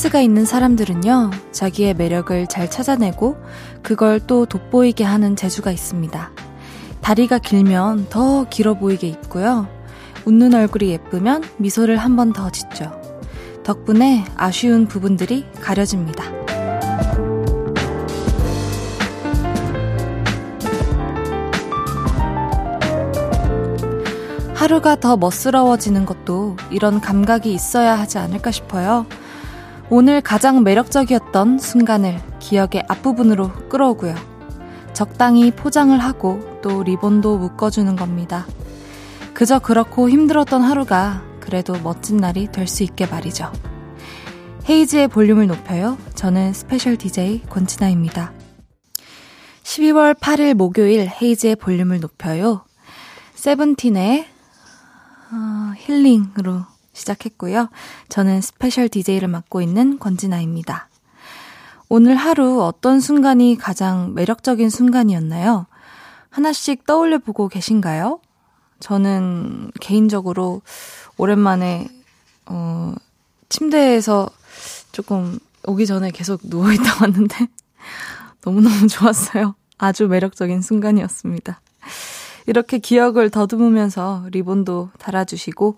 센스가 있는 사람들은요, 자기의 매력을 잘 찾아내고 그걸 또 돋보이게 하는 재주가 있습니다. 다리가 길면 더 길어 보이게 입고요. 웃는 얼굴이 예쁘면 미소를 한 번 더 짓죠. 덕분에 아쉬운 부분들이 가려집니다. 하루가 더 멋스러워지는 것도 이런 감각이 있어야 하지 않을까 싶어요. 오늘 가장 매력적이었던 순간을 기억의 앞부분으로 끌어오고요. 적당히 포장을 하고 또 리본도 묶어주는 겁니다. 그저 그렇고 힘들었던 하루가 그래도 멋진 날이 될 수 있게 말이죠. 헤이즈의 볼륨을 높여요. 저는 special DJ 권진아입니다. 12월 8일 목요일 헤이즈의 볼륨을 높여요. 세븐틴의 어, 힐링으로 시작했고요. 저는 스페셜 DJ를 맡고 있는 권진아입니다. 오늘 하루 어떤 순간이 가장 매력적인 순간이었나요? 하나씩 떠올려 보고 계신가요? 저는 개인적으로 오랜만에, 어, 침대에서 조금 오기 전에 계속 누워 있다 왔는데 너무너무 좋았어요. 아주 매력적인 순간이었습니다. 이렇게 기억을 더듬으면서 리본도 달아주시고,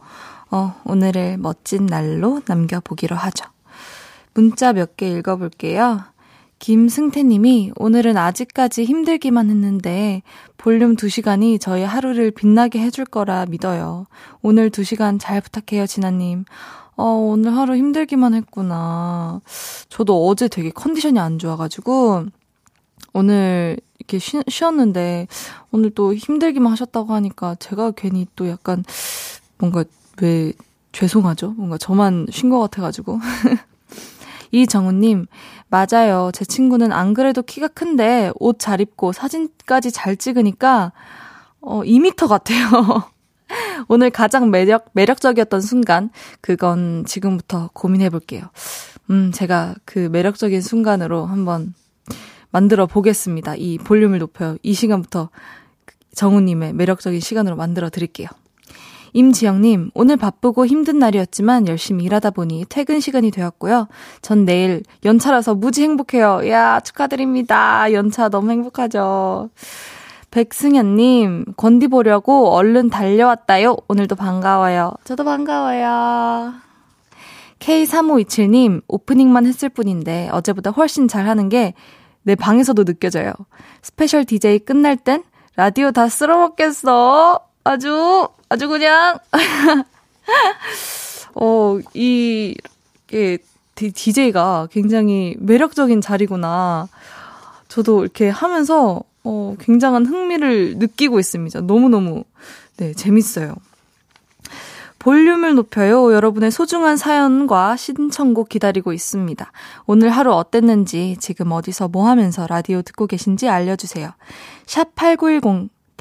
어, 오늘을 멋진 날로 남겨보기로 하죠. 문자 몇 개 읽어볼게요. 김승태님이 오늘은 아직까지 힘들기만 했는데 볼륨 2시간이 저희 하루를 빛나게 해줄 거라 믿어요. 오늘 2시간 잘 부탁해요, 진아님. 어, 오늘 하루 힘들기만 했구나. 저도 어제 되게 컨디션이 안 좋아가지고 오늘 이렇게 쉬, 쉬었는데 오늘 또 힘들기만 하셨다고 하니까 제가 괜히 또 약간 뭔가 왜 죄송하죠? 뭔가 저만 쉰 것 같아가지고. 이정우님, 맞아요. 제 친구는 안 그래도 키가 큰데 옷 잘 입고 사진까지 잘 찍으니까, 어, 2미터 같아요. 오늘 가장 매력, 매력적이었던 순간, 그건 지금부터 고민해 볼게요. 음, 제가 그 매력적인 순간으로 한번 만들어 보겠습니다. 이 볼륨을 높여요. 이 시간부터 정우님의 매력적인 시간으로 만들어 드릴게요. 임지영님, 오늘 바쁘고 힘든 날이었지만 열심히 일하다 보니 퇴근 시간이 되었고요. 전 내일 연차라서 무지 행복해요. 야, 축하드립니다. 연차 너무 행복하죠. 백승현님, 건디 보려고 얼른 달려왔다요. 오늘도 반가워요. 저도 반가워요. K3527님, 오프닝만 했을 뿐인데 어제보다 훨씬 잘하는 게 내 방에서도 느껴져요. special DJ 끝날 땐 라디오 다 씹어먹겠어. 아주, 아주 그냥. 어, 이, 게, DJ가 굉장히 매력적인 자리구나. 저도 이렇게 하면서, 어, 굉장한 흥미를 느끼고 있습니다. 너무너무, 네, 재밌어요. 볼륨을 높여요. 여러분의 소중한 사연과 신청곡 기다리고 있습니다. 오늘 하루 어땠는지, 지금 어디서 뭐 하면서 라디오 듣고 계신지 알려주세요. 샵 8910,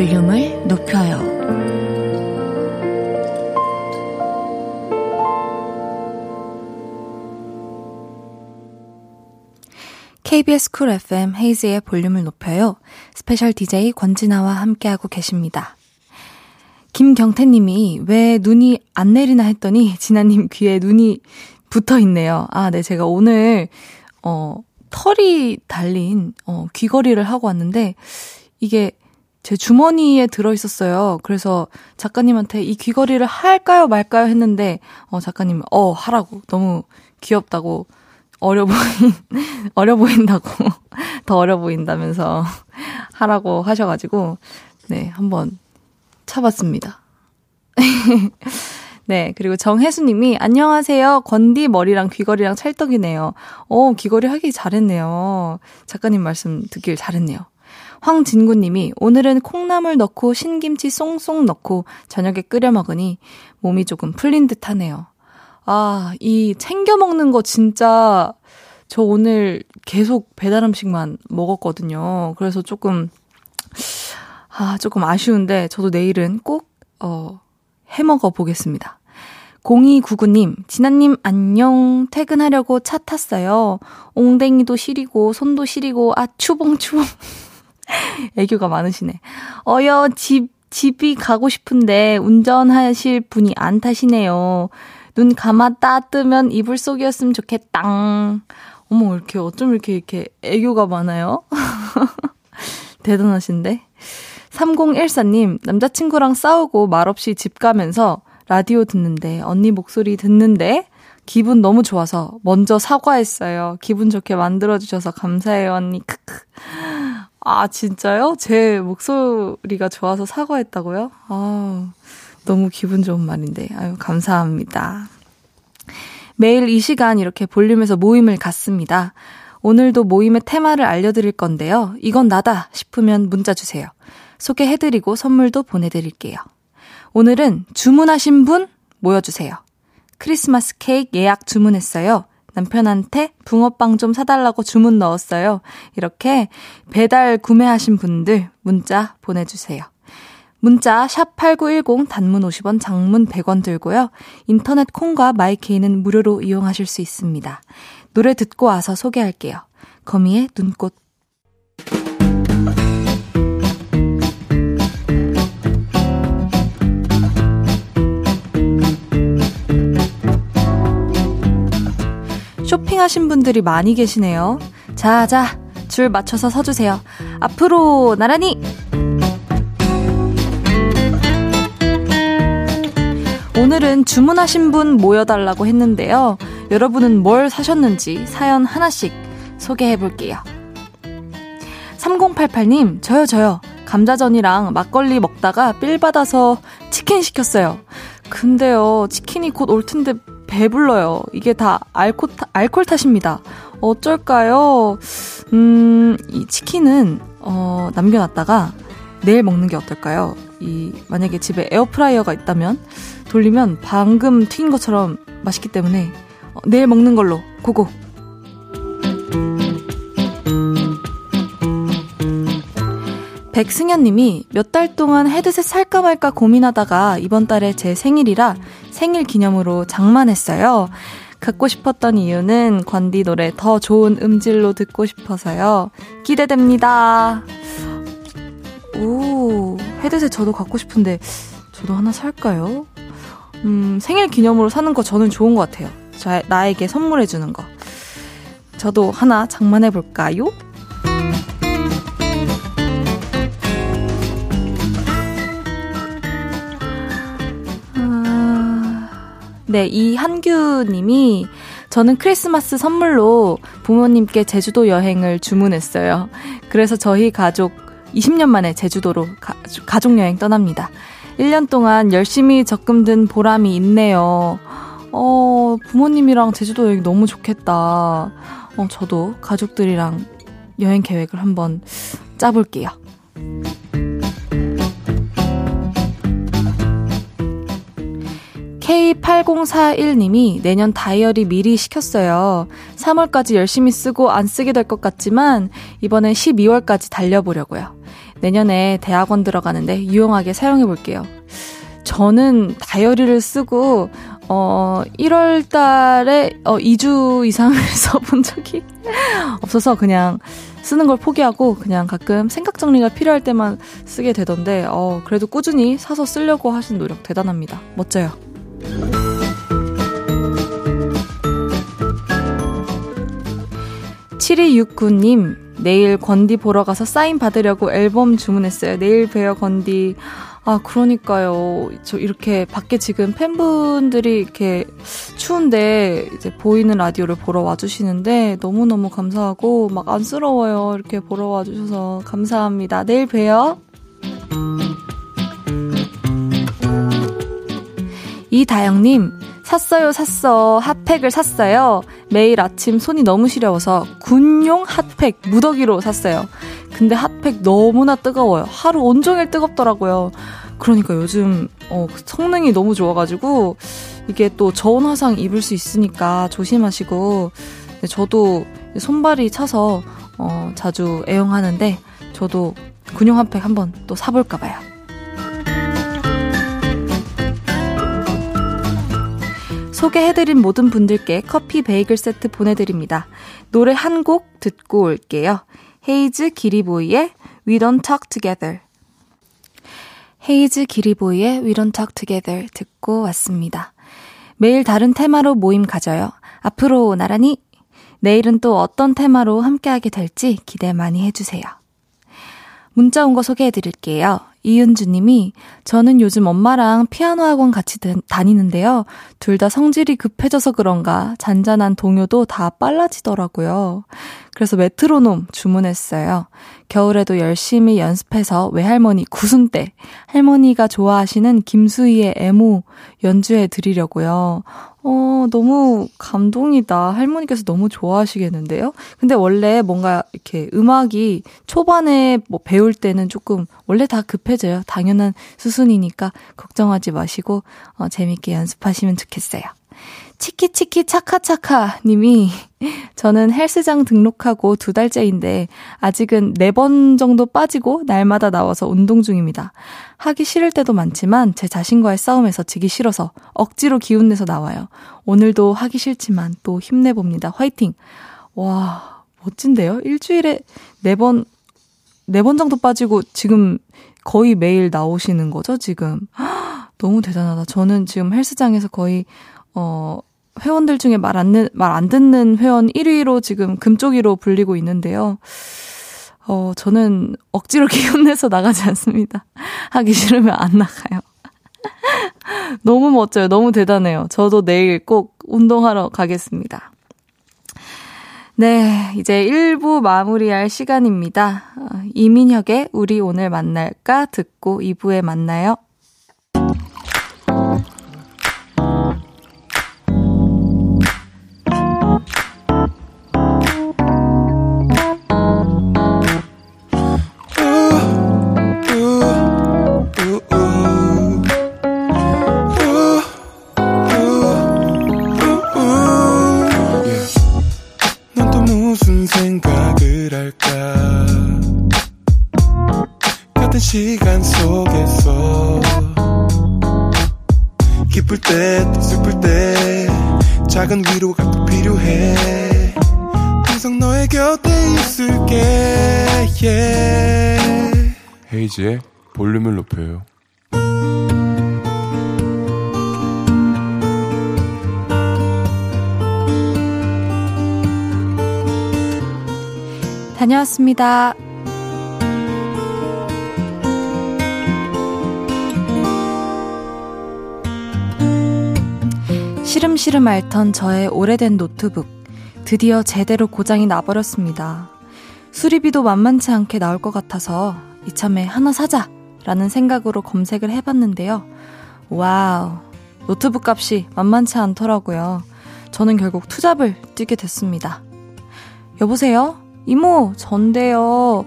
볼륨을 높여요. KBS Cool FM 헤이즈의 볼륨을 높여요. special DJ 권진아와 함께하고 계십니다. 김경태님이 왜 눈이 안 내리나 했더니 진아님 귀에 눈이 붙어 있네요. 아, 네, 제가 오늘 어 털이 달린 어 귀걸이를 하고 왔는데 이게 제 주머니에 들어 있었어요. 그래서 작가님한테 이 귀걸이를 할까요 말까요 했는데 어 작가님 어 하라고 너무 귀엽다고 어려 보인, 어려 보인다고, 더 어려 보인다면서 하라고 하셔가지고, 네, 한번 차봤습니다. 네, 그리고 정혜수님이, 안녕하세요. 건디 머리랑 귀걸이랑 찰떡이네요. 오, 귀걸이 하기 잘했네요. 작가님 말씀 듣길 잘했네요. 황진구님이, 오늘은 콩나물 넣고 신김치 쏭쏭 넣고 저녁에 끓여 먹으니 몸이 조금 풀린 듯 하네요. 아, 이 챙겨 먹는 거 진짜 저 오늘 계속 배달 음식만 먹었거든요. 그래서 조금, 아, 조금 아쉬운데 저도 내일은 꼭, 어, 해 먹어 보겠습니다. 0299님, 진아님 안녕. 퇴근하려고 차 탔어요. 옹댕이도 시리고, 손도 시리고, 아, 추봉추봉. 애교가 많으시네. 어여, 집, 집이 가고 싶은데 운전하실 분이 안 타시네요. 눈 감았다 뜨면 이불 속이었으면 좋겠당. 어머, 이렇게 어쩜 이렇게 이렇게 애교가 많아요? 대단하신데? 3014님, 남자친구랑 싸우고 말없이 집 가면서 라디오 듣는데, 언니 목소리 듣는데, 기분 너무 좋아서 먼저 사과했어요. 기분 좋게 만들어주셔서 감사해요, 언니. 크크. 아, 진짜요? 제 목소리가 좋아서 사과했다고요? 아, 너무 기분 좋은 말인데. 아유, 감사합니다. 매일 이 시간 이렇게 볼륨에서 모임을 갖습니다. 오늘도 모임의 테마를 알려드릴 건데요. 이건 나다 싶으면 문자 주세요. 소개해드리고 선물도 보내드릴게요. 오늘은 주문하신 분 모여주세요. 크리스마스 케이크 예약 주문했어요. 남편한테 붕어빵 좀 사달라고 주문 넣었어요. 이렇게 배달 구매하신 분들 문자 보내주세요. 문자 샵 8910 단문 50원 장문 100원 들고요. 인터넷 콩과 마이케이는 무료로 이용하실 수 있습니다. 노래 듣고 와서 소개할게요. 거미의 눈꽃 쇼핑하신 분들이 많이 계시네요. 자, 자, 줄 맞춰서 서주세요. 앞으로 나란히! 오늘은 주문하신 분 모여달라고 했는데요. 여러분은 뭘 사셨는지 사연 하나씩 소개해 볼게요. 3088님, 저요, 저요. 감자전이랑 막걸리 먹다가 삘 받아서 치킨 시켰어요. 근데요, 치킨이 곧 올 텐데 배불러요. 이게 다 알코, 알콜 탓입니다. 어쩔까요? 음, 이 치킨은, 어, 남겨놨다가 내일 먹는 게 어떨까요? 이, 만약에 집에 에어프라이어가 있다면, 돌리면 방금 튀긴 것처럼 맛있기 때문에, 어, 내일 먹는 걸로, 고고. 백승현 님이 몇 달 동안 헤드셋 살까 말까 고민하다가 이번 달에 제 생일이라 생일 기념으로 장만했어요. 갖고 싶었던 이유는 관디 노래 더 좋은 음질로 듣고 싶어서요. 기대됩니다. 오, 헤드셋 저도 갖고 싶은데 저도 하나 살까요? 음, 생일 기념으로 사는 거 저는 좋은 것 같아요. 저, 나에게 선물해주는 거. 저도 하나 장만해볼까요? 네, 이한규 님이 저는 크리스마스 선물로 부모님께 제주도 여행을 주문했어요. 그래서 저희 가족 20년 만에 제주도로 가, 가족 여행 떠납니다. 1년 동안 열심히 적금 든 보람이 있네요. 어, 부모님이랑 제주도 여행 너무 좋겠다. 어, 저도 가족들이랑 여행 계획을 한번 짜볼게요. K8041님이 내년 다이어리 미리 시켰어요. 3월까지 열심히 쓰고 안 쓰게 될 것 같지만 이번엔 12월까지 달려보려고요. 내년에 대학원 들어가는데 유용하게 사용해 볼게요. 저는 다이어리를 쓰고 어 1월 달에 어 2주 이상을 써본 적이 없어서 그냥 쓰는 걸 포기하고 그냥 가끔 생각 정리가 필요할 때만 쓰게 되던데 어 그래도 꾸준히 사서 쓰려고 하신 노력 대단합니다. 멋져요. 7269님, 내일 건디 보러 가서 사인 받으려고 앨범 주문했어요. 내일 봬요, 건디. 아, 그러니까요. 저 이렇게 밖에 지금 팬분들이 이렇게 추운데 이제 보이는 라디오를 보러 와주시는데 너무너무 감사하고 막 안쓰러워요. 이렇게 보러 와주셔서 감사합니다. 내일 봬요. 이다영님, 샀어요, 샀어. 핫팩을 샀어요. 매일 아침 손이 너무 시려워서 군용 핫팩 무더기로 샀어요. 근데 핫팩 너무나 뜨거워요. 하루 온종일 뜨겁더라고요. 그러니까 요즘 어, 성능이 너무 좋아가지고 이게 또 저온 화상 입을 수 있으니까 조심하시고 저도 손발이 차서 어, 자주 애용하는데 저도 근육 핫팩 한번 또 사볼까 봐요. 소개해드린 모든 분들께 커피 베이글 세트 보내드립니다. 노래 한 곡 듣고 올게요. 헤이즈 기리보이의 We Don't Talk Together. 헤이즈 기리보이의 We Don't Talk Together 듣고 왔습니다. 매일 다른 테마로 모임 가져요. 앞으로 나란히 내일은 또 어떤 테마로 함께하게 될지 기대 많이 해주세요. 문자 온 거 소개해 드릴게요. 이은주 님이 저는 요즘 엄마랑 피아노 학원 같이 다니는데요. 둘 다 성질이 급해져서 그런가 잔잔한 동요도 다 빨라지더라고요. 그래서 메트로놈 주문했어요. 겨울에도 열심히 연습해서 외할머니 구순 때 할머니가 좋아하시는 김수희의 애모 연주해 드리려고요. 어, 너무 감동이다. 할머니께서 너무 좋아하시겠는데요? 근데 원래 뭔가 이렇게 음악이 초반에 뭐 배울 때는 조금 원래 다 급해져요. 당연한 수순이니까 걱정하지 마시고 어, 재밌게 연습하시면 좋겠어요. 치키치키 차카차카 님이 저는 헬스장 등록하고 두 달째인데 아직은 네 번 정도 빠지고 날마다 나와서 운동 중입니다. 하기 싫을 때도 많지만 제 자신과의 싸움에서 지기 싫어서 억지로 기운 내서 나와요. 오늘도 하기 싫지만 또 힘내봅니다. 화이팅! 와, 멋진데요? 일주일에 네 번, 네 번 정도 빠지고 지금 거의 매일 나오시는 거죠, 지금? 너무 대단하다. 저는 지금 헬스장에서 거의, 어, 회원들 중에 말 안, 말 안 듣는 회원 1위로 지금 금쪽이로 불리고 있는데요. 어, 저는 억지로 기운내서 나가지 않습니다. 하기 싫으면 안 나가요. 너무 멋져요. 너무 대단해요. 저도 내일 꼭 운동하러 가겠습니다. 네, 이제 1부 마무리할 시간입니다. 어, 이민혁의 우리 오늘 만날까 듣고 2부에 만나요. 헤이지의 볼륨을 높여요. 다녀왔습니다. 시름시름 앓던 저의 오래된 노트북. 드디어 제대로 고장이 나버렸습니다. 수리비도 만만치 않게 나올 것 같아서 이참에 하나 사자! 라는 생각으로 검색을 해봤는데요. wow, 노트북 값이 만만치 않더라고요. 저는 결국 투잡을 뛰게 됐습니다. 여보세요? 이모, 전데요.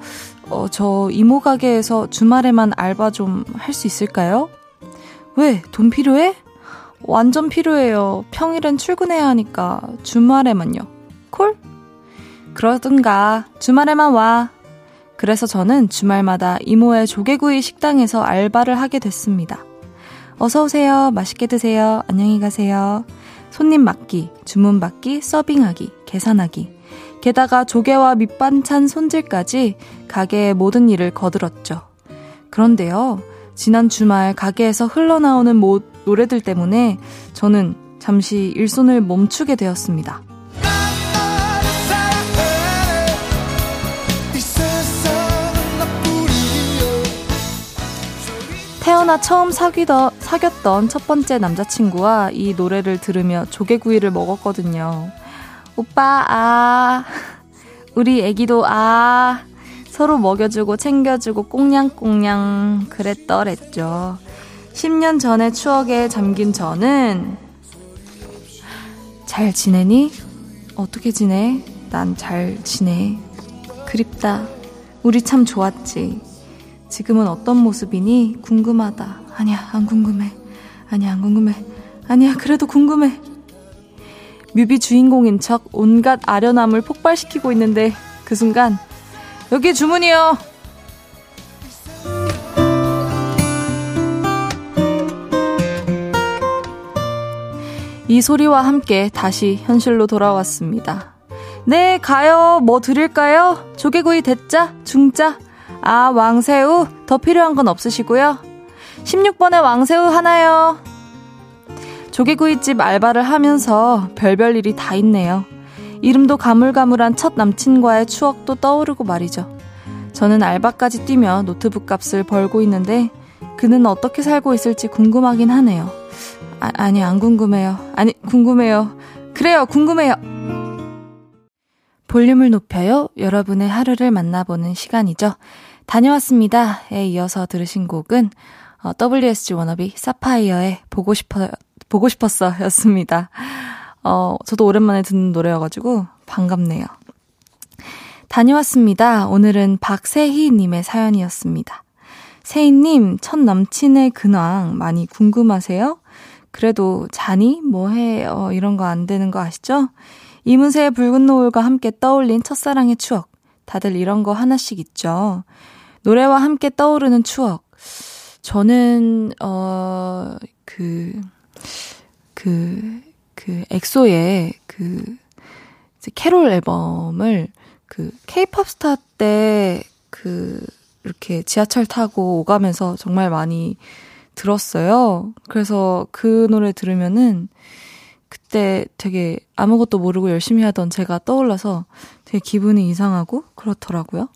어, 저 이모 가게에서 주말에만 알바 좀 할 수 있을까요? 왜? 돈 필요해? 완전 필요해요. 평일엔 출근해야 하니까 주말에만요. 콜? 그러든가 주말에만 와. 그래서 저는 주말마다 이모의 조개구이 식당에서 알바를 하게 됐습니다. 어서오세요. 맛있게 드세요. 안녕히 가세요. 손님 맡기, 주문 받기, 서빙하기, 계산하기. 게다가 조개와 밑반찬 손질까지 가게의 모든 일을 거들었죠. 그런데요, 지난 주말 가게에서 흘러나오는 모, 노래들 때문에 저는 잠시 일손을 멈추게 되었습니다. 태어나 처음 사귀던, 사귀었던 첫 번째 남자친구와 이 노래를 들으며 조개구이를 먹었거든요. 오빠, 아, 우리 애기도, 아, 서로 먹여주고 챙겨주고 꽁냥꽁냥 그랬더랬죠. 10년 전의 추억에 잠긴 저는 잘 지내니? 어떻게 지내? 난 잘 지내. 그립다. 우리 참 좋았지. 지금은 어떤 모습이니? 궁금하다. 아니야, 안 궁금해. 아니야, 안 궁금해. 아니야, 그래도 궁금해. 뮤비 주인공인 척 온갖 아련함을 폭발시키고 있는데 그 순간 여기 주문이요. 이 소리와 함께 다시 현실로 돌아왔습니다. 네, 가요. 뭐 드릴까요? 조개구이 대짜? 중짜? 아, 왕새우? 더 필요한 건 없으시고요. 16번에 왕새우 하나요. 조개구이집 알바를 하면서 별별 일이 다 있네요. 이름도 가물가물한 첫 남친과의 추억도 떠오르고 말이죠. 저는 알바까지 뛰며 노트북 값을 벌고 있는데 그는 어떻게 살고 있을지 궁금하긴 하네요. 아, 아니, 안 궁금해요. 아니, 궁금해요. 그래요, 궁금해요. 볼륨을 높여요. 여러분의 하루를 만나보는 시간이죠. 다녀왔습니다에 이어서 들으신 곡은 어, WSG 워너비 사파이어의 보고 싶어 보고 싶었어 였습니다. 어, 저도 오랜만에 듣는 노래여가지고 반갑네요. 다녀왔습니다. 오늘은 박세희님의 사연이었습니다. 세희님, 첫 남친의 근황 많이 궁금하세요? 그래도 자니? 뭐해? 어, 이런 거 안 되는 거 아시죠? 이문세의 붉은 노을과 함께 떠올린 첫사랑의 추억. 다들 이런 거 하나씩 있죠. 노래와 함께 떠오르는 추억. 저는, 어, 그, 그, 그, 엑소의 그, 캐롤 앨범을 그, 케이팝 스타 때 그, 이렇게 지하철 타고 오가면서 정말 많이 들었어요. 그래서 그 노래 들으면은 그때 되게 아무것도 모르고 열심히 하던 제가 떠올라서 되게 기분이 이상하고 그렇더라고요.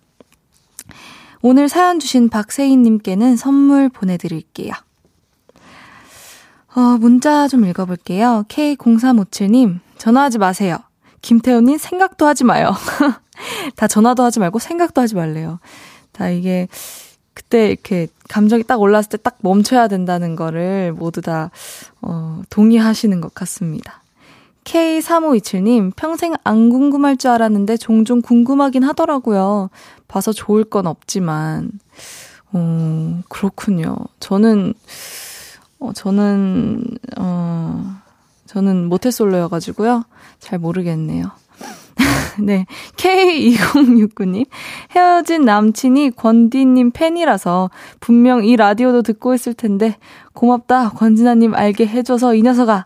오늘 사연 주신 박세인님께는 선물 보내드릴게요. 어, 문자 좀 읽어볼게요. K0357님, 전화하지 마세요. 김태훈님, 생각도 하지 마요. 다 전화도 하지 말고 생각도 하지 말래요. 다 이게, 그때 이렇게 감정이 딱 올랐을 때 딱 멈춰야 된다는 거를 모두 다, 어, 동의하시는 것 같습니다. K3527님, 평생 안 궁금할 줄 알았는데 종종 궁금하긴 하더라고요. 봐서 좋을 건 없지만. 어, 그렇군요. 저는, 어, 저는, 어, 저는 모태솔로여가지고요. 잘 모르겠네요. 네. K2069님. 헤어진 남친이 권디님 팬이라서 분명 이 라디오도 듣고 있을 텐데 고맙다. 권진아님 알게 해줘서 이 녀석아.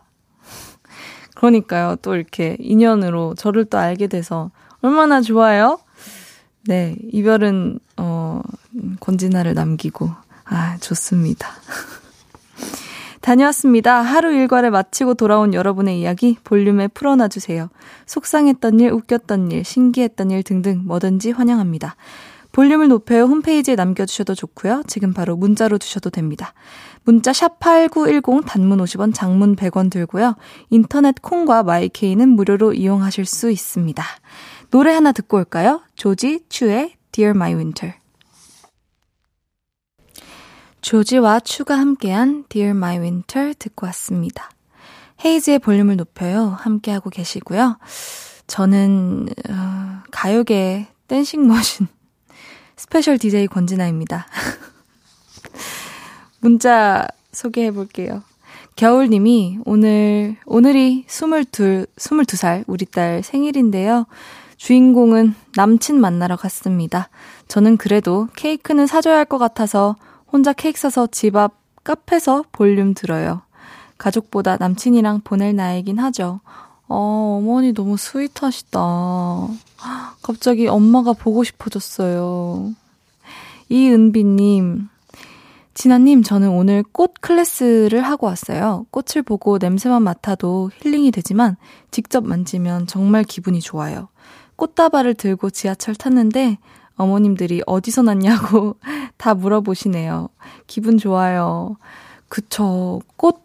그러니까요. 또 이렇게 인연으로 저를 또 알게 돼서 얼마나 좋아요? 네. 이별은, 어, 권진아를 남기고. 아, 좋습니다. 다녀왔습니다. 하루 일과를 마치고 돌아온 여러분의 이야기 볼륨에 풀어놔주세요. 속상했던 일, 웃겼던 일, 신기했던 일 등등 뭐든지 환영합니다. 볼륨을 높여요 홈페이지에 남겨주셔도 좋고요. 지금 바로 문자로 주셔도 됩니다. 문자 샵 8910 단문 50원, 장문 100원 들고요. 인터넷 콩과 마이케이는 무료로 이용하실 수 있습니다. 노래 하나 듣고 올까요? 조지 츄의 Dear My Winter. 조지와 츄가 함께한 Dear My Winter 듣고 왔습니다. 헤이즈의 볼륨을 높여요. 함께하고 계시고요. 저는, 어, 가요계 dancing machine special DJ 권진아입니다. 문자 소개해 볼게요. 겨울님이 오늘, 오늘이 22, 22살 우리 딸 생일인데요. 주인공은 남친 만나러 갔습니다. 저는 그래도 케이크는 사줘야 할 것 같아서 혼자 케이크 사서 집 앞 카페에서 볼륨 들어요. 가족보다 남친이랑 보낼 나이긴 하죠. 어, 어머니 너무 sweet하시다. 갑자기 엄마가 보고 싶어졌어요. 이은비님, 진아님, 저는 오늘 꽃 class를 하고 왔어요. 꽃을 보고 냄새만 맡아도 힐링이 되지만 직접 만지면 정말 기분이 좋아요. 꽃다발을 들고 지하철 탔는데 어머님들이 어디서 났냐고 다 물어보시네요. 기분 좋아요. 그쵸. 꽃,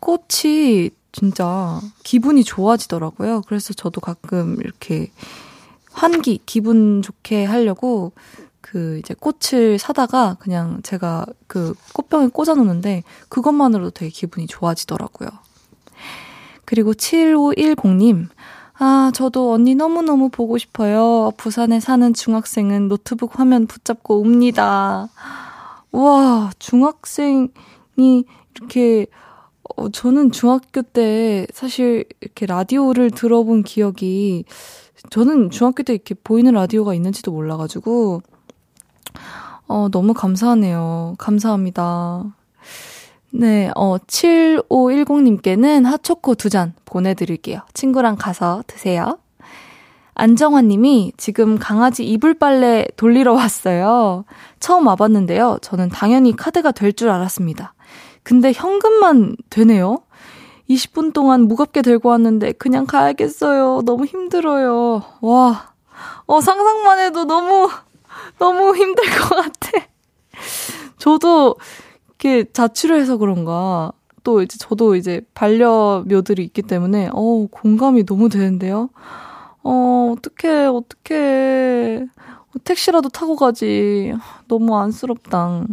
꽃이 진짜 기분이 좋아지더라고요. 그래서 저도 가끔 이렇게 환기, 기분 좋게 하려고 그 이제 꽃을 사다가 그냥 제가 그 꽃병에 꽂아 놓는데 그것만으로도 되게 기분이 좋아지더라고요. 그리고 7510님, 아, 저도 언니 너무너무 보고 싶어요. 부산에 사는 중학생은 노트북 화면 붙잡고 웁니다. 우와, 중학생이 이렇게, 어, 저는 중학교 때 사실 이렇게 라디오를 들어본 기억이 저는 중학교 때 이렇게 보이는 라디오가 있는지도 몰라가지고 어, 너무 감사하네요. 감사합니다. 네, 어, 7510님께는 핫초코 두 잔 보내드릴게요. 친구랑 가서 드세요. 안정환 님이 지금 강아지 이불 빨래 돌리러 왔어요. 처음 와봤는데요. 저는 당연히 카드가 될 줄 알았습니다. 근데 현금만 되네요. 20분 동안 무겁게 들고 왔는데 그냥 가야겠어요. 너무 힘들어요. 와. 어, 상상만 해도 너무, 너무 힘들 것 같아. 저도 이렇게 자취를 해서 그런가. 또 이제 저도 이제 반려묘들이 있기 때문에, 어 공감이 너무 되는데요. 어, 어떡해, 어떡해. 택시라도 타고 가지. 너무 안쓰럽다.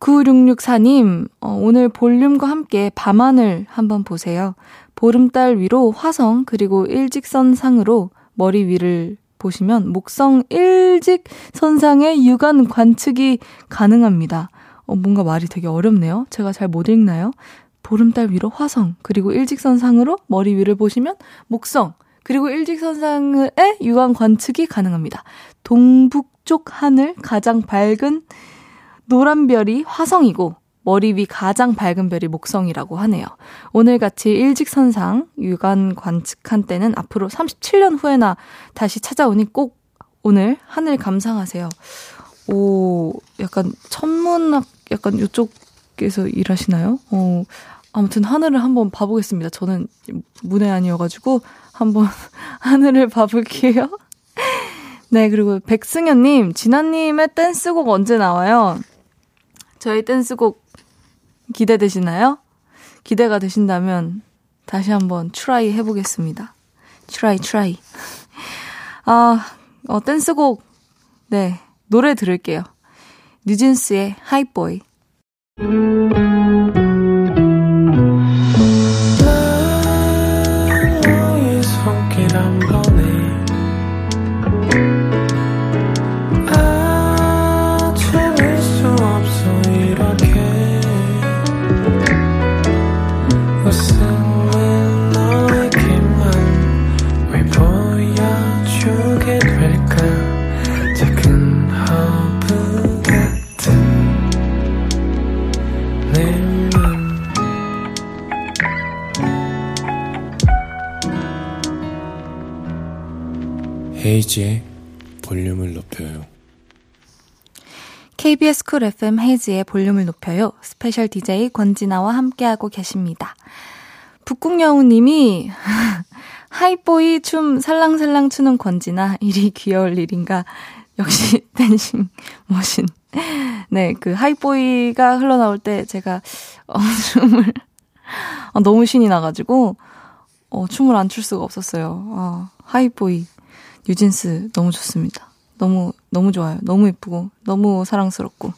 9664님, 어, 오늘 볼륨과 함께 밤하늘 한번 보세요. 보름달 위로 화성, 그리고 일직선 상으로 머리 위를 보시면 목성 일직 선상의 육안 관측이 가능합니다. 어, 뭔가 말이 되게 어렵네요. 제가 잘 못 읽나요? 보름달 위로 화성, 그리고 일직선상으로 머리 위를 보시면 목성, 그리고 일직선상의 육안 관측이 가능합니다. 동북쪽 하늘 가장 밝은 노란 별이 화성이고 머리 위 가장 밝은 별이 목성이라고 하네요. 오늘같이 일직선상 육안 관측한 때는 앞으로 37년 후에나 다시 찾아오니 꼭 오늘 하늘 감상하세요. 오, 약간 천문학 약간 이쪽에서 일하시나요? 어, 아무튼 하늘을 한번 봐보겠습니다. 저는 문외 아니어가지고 한번 하늘을 봐볼게요. 네, 그리고 백승현님, 진아님의 댄스곡 언제 나와요? 저희 댄스곡 기대되시나요? 기대가 되신다면 다시 한번 트라이 해보겠습니다. 트라이, 트라이. 아, 어, 댄스곡, 네, 노래 들을게요. 뉴진스의 하이보이. 헤이즈의 볼륨을 높여요. KBS Cool FM 헤이즈의 볼륨을 높여요. special DJ 권진아와 함께하고 계십니다. 북극여우님이 Hype Boy 춤 살랑살랑 추는 권진아 일이 귀여울 일인가 역시 dancing machine. 네, 그 Hype Boy가 흘러나올 때 제가 어, 춤을 어, 너무 신이 나가지고 어, 춤을 안 출 수가 없었어요. 어, 하이보이 뉴진스 너무 좋습니다. 너무, 너무 좋아요. 너무 예쁘고, 너무 사랑스럽고.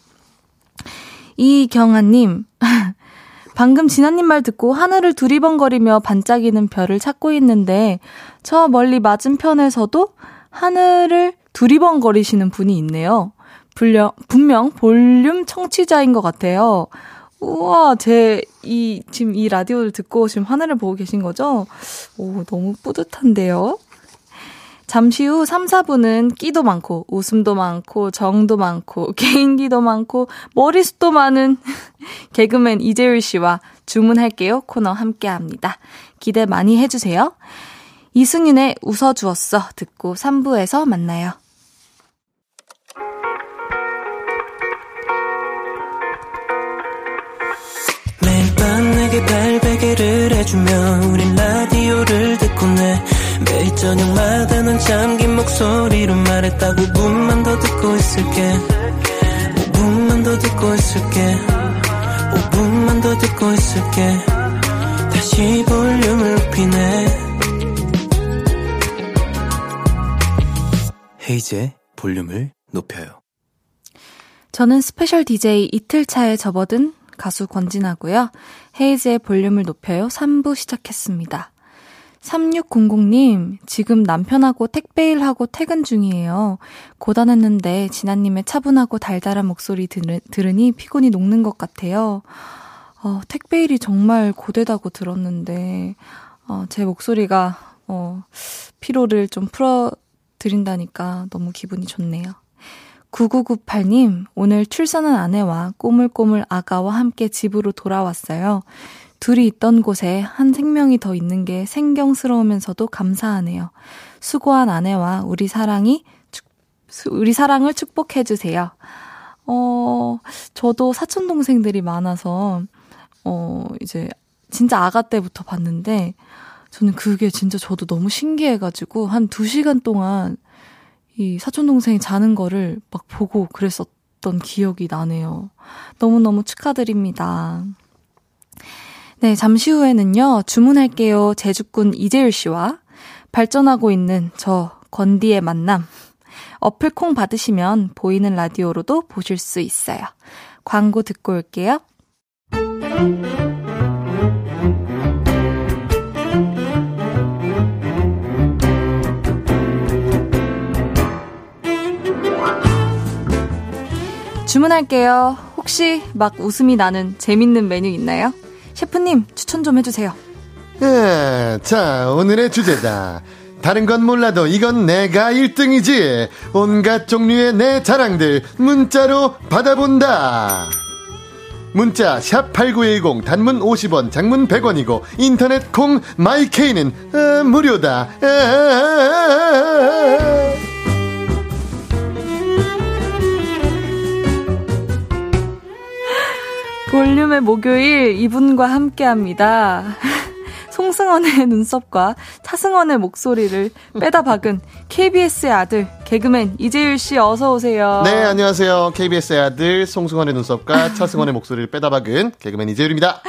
이경아님, 방금 진아님 말 듣고 하늘을 두리번거리며 반짝이는 별을 찾고 있는데, 저 멀리 맞은편에서도 하늘을 두리번거리시는 분이 있네요. 분명, 분명 볼륨 청취자인 것 같아요. 우와, 제, 이, 지금 이 라디오를 듣고 지금 하늘을 보고 계신 거죠? 오, 너무 뿌듯한데요? 잠시 후 3, 4분은 끼도 많고, 웃음도 많고, 정도 많고, 개인기도 많고, 머리숱도 많은 개그맨 이재율 씨와 주문할게요 코너 함께 합니다. 기대 많이 해주세요. 이승윤의 웃어주었어 듣고 3부에서 만나요. 매일 밤 내게 발베개를 해주며 우린 라디오를 듣고 내 매일 저녁마다 넌 잠긴 목소리로 말했다 5분만 더 듣고 있을게. 5분만 더 듣고 있을게. 5분만 더 듣고 있을게. 다시 볼륨을 높이네. 헤이즈의 볼륨을 높여요. 저는 special DJ 이틀 차에 접어든 가수 권진아고요. 헤이즈의 볼륨을 높여요. 3부 시작했습니다. 3600님, 지금 남편하고 택배일 하고 퇴근 중이에요. 고단했는데 진아님의 차분하고 달달한 목소리 들, 들으니 피곤이 녹는 것 같아요. 어, 택배일이 정말 고되다고 들었는데, 어, 제 목소리가, 어, 피로를 좀 풀어드린다니까 너무 기분이 좋네요. 9998님, 오늘 출산한 아내와 꼬물꼬물 아가와 함께 집으로 돌아왔어요. 둘이 있던 곳에 한 생명이 더 있는 게 생경스러우면서도 감사하네요. 수고한 아내와 우리 사랑이, 우리 사랑을 축복해 주세요. 어, 저도 사촌 동생들이 많아서, 어, 이제, 진짜 아가 때부터 봤는데, 저는 그게 진짜 저도 너무 신기해 가지고, 한두 시간 동안 이 사촌 동생이 자는 거를 막 보고 그랬었던 기억이 나네요. 너무너무 축하드립니다. 네, 잠시 후에는요, 주문할게요. 제주꾼 이재율 씨와 발전하고 있는 저 건디의 만남. 어플 콩 받으시면 보이는 라디오로도 보실 수 있어요. 광고 듣고 올게요. 주문할게요. 혹시 막 웃음이 나는 재밌는 메뉴 있나요? 셰프님, 추천 좀 해주세요. 예, 자, 오늘의 주제다. 다른 건 몰라도 이건 내가 1등이지. 온갖 종류의 내 자랑들 문자로 받아본다. 문자 샵 8910 단문 50원 장문 100원이고 인터넷 콩 마이케이는 아, 무료다. 아, 아, 볼륨의 목요일 이분과 함께 합니다. 송승헌의 눈썹과 차승헌의 목소리를 빼다 박은 KBS의 아들 개그맨 이재율 씨 어서 오세요. 네 안녕하세요 KBS의 아들 송승헌의 눈썹과 차승헌의 목소리를 빼다 박은 개그맨 이재율입니다.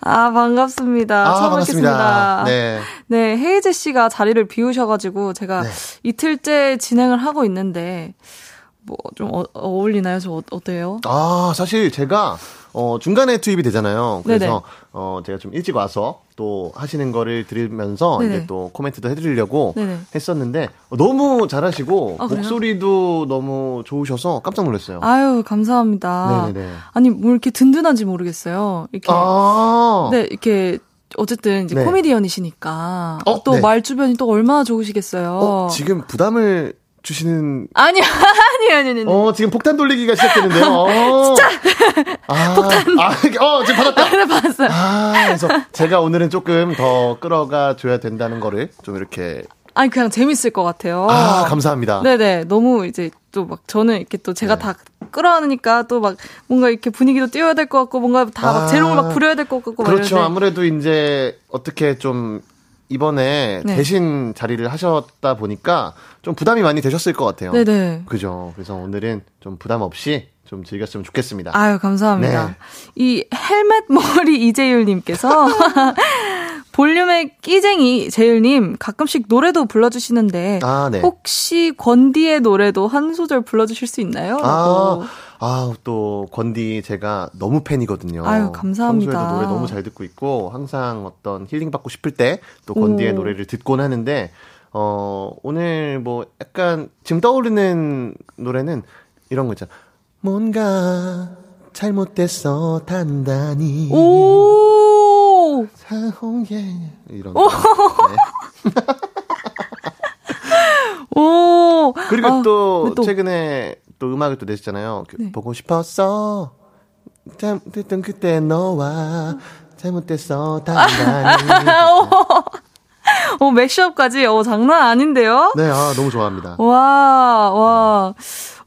아 반갑습니다. 아, 처음 반갑습니다. 뵙겠습니다. 네. 네 헤이즈 씨가 자리를 비우셔가지고 제가 네. 이틀째 진행을 하고 있는데 뭐좀 어, 어울리나요? 저 어, 어때요? 아 사실 제가 어, 중간에 투입이 되잖아요. 그래서 네네. 어, 제가 좀 일찍 와서 또 하시는 거를 들으면서 네네. 이제 또 코멘트도 해드리려고 네네. 했었는데 어, 너무 잘하시고 아? 목소리도 너무 좋으셔서 깜짝 놀랐어요. 아유 감사합니다. 네네네. 아니 뭐 이렇게 든든한지 모르겠어요. 이렇게 아, 네, 이렇게 어쨌든 이제 네. 코미디언이시니까 어, 또 네. 말 주변이 또 얼마나 좋으시겠어요. 어, 지금 부담을 주시는 아니 아니 아니 아니. 어 지금 폭탄 돌리기가 시작되는데요. 어. 진짜 아, 폭탄. 아, 어 지금 받았다. 네, 봤어요. 아, 그래서 제가 오늘은 조금 더 끌어가 줘야 된다는 거를 좀 이렇게 아니 그냥 재밌을 것 같아요. 아 감사합니다. 네네 너무 이제 또 막 저는 이렇게 또 제가 네. 다 끌어안으니까 또 막 뭔가 이렇게 분위기도 띄워야 될 것 같고 뭔가 다막 아, 재롱을 막 부려야 될 것 같고 막 그렇죠. 아무래도 이제 어떻게 좀 이번에 네. 대신 자리를 하셨다 보니까 좀 부담이 많이 되셨을 것 같아요. 네네. 그죠. 그래서 오늘은 좀 부담 없이 좀 즐겼으면 좋겠습니다. 아유 감사합니다. 네. 이 헬멧 머리 이재율님께서 볼륨의 끼쟁이 재율님 가끔씩 노래도 불러주시는데 아, 네. 혹시 권디의 노래도 한 소절 불러주실 수 있나요? 아. 아, 또, 건디 제가 너무 팬이거든요. 아유, 감사합니다. 평소에도 노래 너무 잘 듣고 있고, 항상 어떤 힐링 받고 싶을 때, 또 건디의 오. 노래를 듣곤 하는데, 어, 오늘 뭐, 약간, 지금 떠오르는 노래는 이런 거 있잖아. 뭔가, 잘못됐어, 단단히. 오! 사홍예. 이런 거. 네. 오! 그리고 아, 또, 또- 최근에 또 음악을 또 내셨잖아요. 그 네. 보고 싶었어. 잘못했던 그때 너와 잘못됐어 단단히. 어, 맥시업까지, 어, 장난 아닌데요? 네, 아, 너무 좋아합니다. 와, 와.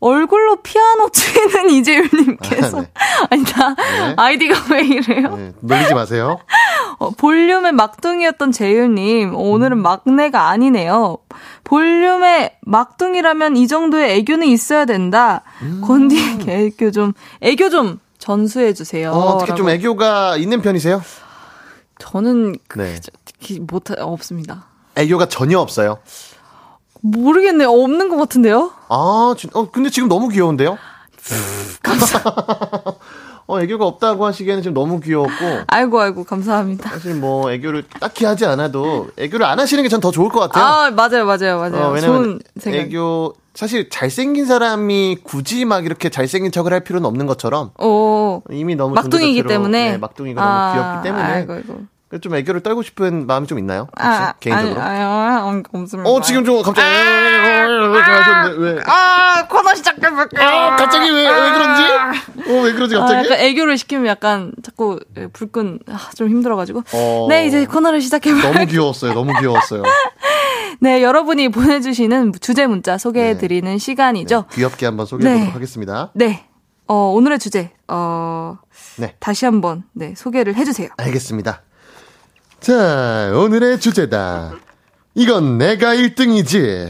얼굴로 피아노 치는 이재율님께서. 아, 네. 아니, 나, 네. 아이디가 왜 이래요? 네, 놀리지 마세요. 어, 볼륨의 막둥이였던 재율님, 어, 오늘은 막내가 아니네요. 볼륨의 막둥이라면 이 정도의 애교는 있어야 된다. 음. 건디에게 애교 좀, 애교 좀 전수해주세요. 어, 어떻게 좀 라고. 애교가 있는 편이세요? 저는, 그, 네. 못, 없습니다. 애교가 전혀 없어요. 모르겠네요. 없는 것 같은데요? 아, 진, 어, 근데 지금 너무 귀여운데요? 어, 애교가 없다고 하시기에는 지금 너무 귀여웠고, 아이고, 아이고, 감사합니다. 사실 뭐, 애교를 딱히 하지 않아도, 애교를 안 하시는 게 전 더 좋을 것 같아요. 아, 맞아요, 맞아요, 맞아요. 어, 왜냐면 좋은 생각. 애교 사실 잘생긴 사람이 굳이 막 이렇게 잘생긴 척을 할 필요는 없는 것처럼 오. 이미 너무 막둥이기 때문에 네, 막둥이가 아, 너무 귀엽기 때문에 아이고, 아이고. 좀 애교를 떨고 싶은 마음이 좀 있나요? 아, 개인적으로? 아니, 아니, 아니, 없습니다. 어 지금 좀 갑자기 이렇게 하셨는데 왜? 아, 코너 시작해볼게요. 아, 갑자기 왜, 왜 그런지? 어, 왜 그러지, 아, 갑자기? 약간 애교를 시키면 약간 자꾸 불끈 아, 좀 힘들어가지고. 어. 네, 이제 코너를 시작해볼게요. 너무 귀여웠어요, 너무 귀여웠어요. 네, 여러분이 보내주시는 주제 문자 소개해드리는 시간이죠. 귀엽게 한번 소개해보도록 네. 하겠습니다. 네. 어, 오늘의 주제, 어, 네. 다시 한번, 네, 소개를 해주세요. 알겠습니다. 자, 오늘의 주제다. 이건 내가 1등이지.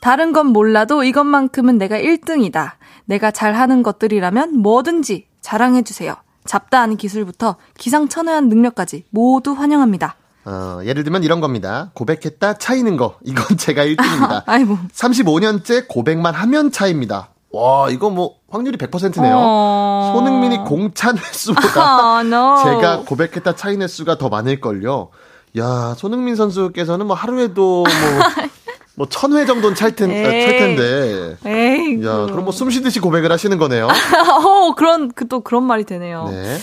다른 건 몰라도 이것만큼은 내가 1등이다. 내가 잘하는 것들이라면 뭐든지 자랑해주세요. 잡다한 기술부터 기상천외한 능력까지 모두 환영합니다. 어, 예를 들면 이런 겁니다. 고백했다 차이는 거. 이건 제가 1등입니다. 아이고. 35년째 고백만 하면 차입니다. 와, 이거 뭐 확률이 100%네요. 어. 손흥민이 공찬 횟수보다 아, no. 제가 고백했다 차인 횟수가 더 많을걸요. 야, 손흥민 선수께서는 뭐 하루에도 뭐, 뭐, 천 회 정도는 찰, 텐, 아, 찰. 텐데. 에이. 야, 그럼 뭐 숨 쉬듯이 고백을 하시는 거네요. 어, 그런, 그, 또 그런 말이 되네요. 네.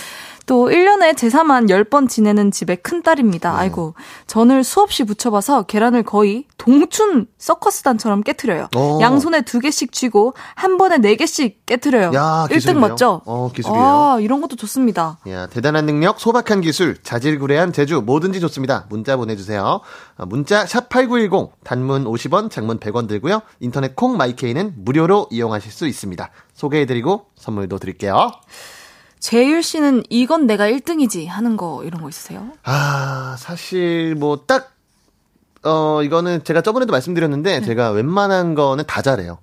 또 1년에 제사만 10번 지내는 집의 큰딸입니다. 아이고. 전을 수없이 붙여봐서 계란을 거의 동춘 서커스단처럼 깨트려요. 오. 양손에 두 개씩 쥐고 한 번에 네 개씩 깨트려요. 야, 1등 기술이네요. 맞죠? 어, 기술이에요. 아, 이런 것도 좋습니다. 야, 대단한 능력, 소박한 기술, 자질구레한 재주, 뭐든지 좋습니다. 문자 보내주세요. 아, 문자 샵 8910, 단문 50원, 장문 100원 들고요. 인터넷 콩 마이케이는 무료로 이용하실 수 있습니다. 소개해드리고 선물도 드릴게요. 재율 씨는 이건 내가 1등이지 하는 거 이런 거 있으세요? 아, 사실 뭐 딱, 어, 이거는 제가 저번에도 말씀드렸는데, 네. 제가 웬만한 거는 다 잘해요.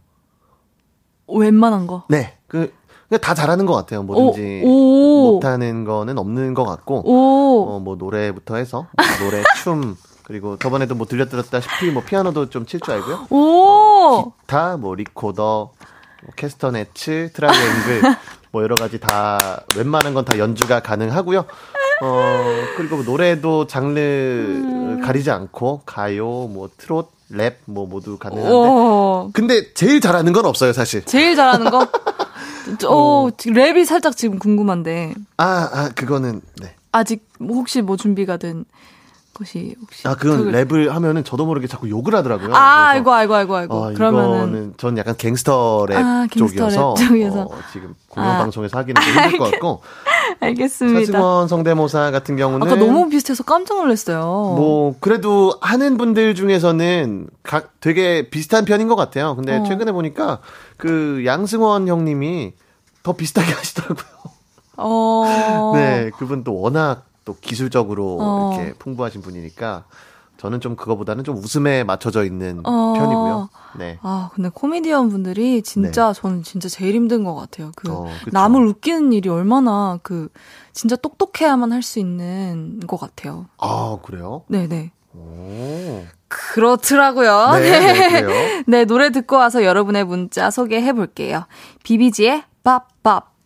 웬만한 거. 네. 그, 그냥 다 잘하는 것 같아요. 뭐든지. 오. 못하는 거는 없는 것 같고. 오. 어, 뭐 노래부터 해서 노래, 춤 그리고 저번에도 뭐 들려드렸다시피 뭐 피아노도 좀 칠 줄 알고요. 오. 기타, 뭐 리코더, 뭐 캐스터네츠, 트라이앵글 뭐 여러 가지 다 웬만한 건 다 연주가 가능하고요. 어 그리고 뭐 노래도 장르 가리지 않고 가요, 뭐 트롯, 랩 뭐 모두 가능한데. 오. 근데 제일 잘하는 건 없어요, 사실. 제일 잘하는 거? 어, 랩이 살짝 지금 궁금한데. 아, 아 그거는 네. 아직 뭐 혹시 뭐 준비가 된 것이 혹시 아 그건 그걸- 랩을 하면은 저도 모르게 자꾸 욕을 하더라고요. 아, 그래서 아이고 아이고 아이고. 어, 그러면은 전 약간 갱스터 랩 아, 쪽이어서, 랩 쪽이어서. 어, 지금 공영 아. 방송에서 하기는 좀 힘들 것 같고 알겠습니다. 차승원 성대모사 같은 경우는 아까 너무 비슷해서 깜짝 놀랐어요. 뭐 그래도 하는 분들 중에서는 각 되게 비슷한 편인 것 같아요. 근데 어. 최근에 보니까 그 양승원 형님이 더 비슷하게 하시더라고요. 어. 네, 그분 또 워낙 또 기술적으로 어. 이렇게 풍부하신 분이니까 저는 좀 그거보다는 좀 웃음에 맞춰져 있는 어. 편이고요. 네. 아, 근데 코미디언 분들이 진짜 저는 진짜 제일 힘든 것 같아요. 그 어. 남을 웃기는 일이 얼마나 그 진짜 똑똑해야만 할 수 있는 것 같아요. 아, 그래요? 네 네. 오. 그렇더라고요. 네, 네, 그래요. 네, 노래 듣고 와서 여러분의 문자 소개해 볼게요. 비비지의 밥밥.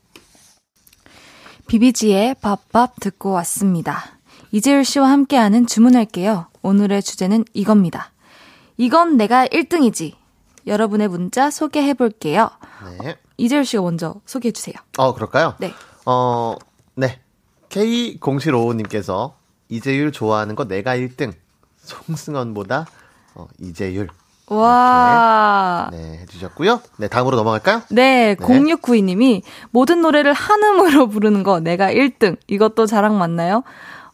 비비지의 밥밥 듣고 왔습니다. 이재율 씨와 함께하는 주문할게요. 오늘의 주제는 이겁니다. 이건 내가 1등이지. 여러분의 문자 소개해 볼게요. 네. 이재율 씨가 먼저 소개해 주세요. 어, 그럴까요? 네. 어, 네. K0755님께서 이재율 좋아하는 거 내가 1등. 송승헌보다 어, 이재율. 와. 네, 해주셨고요. 네, 다음으로 넘어갈까요? 네, 0692님이 모든 노래를 한음으로 부르는 거 내가 1등. 이것도 자랑 맞나요?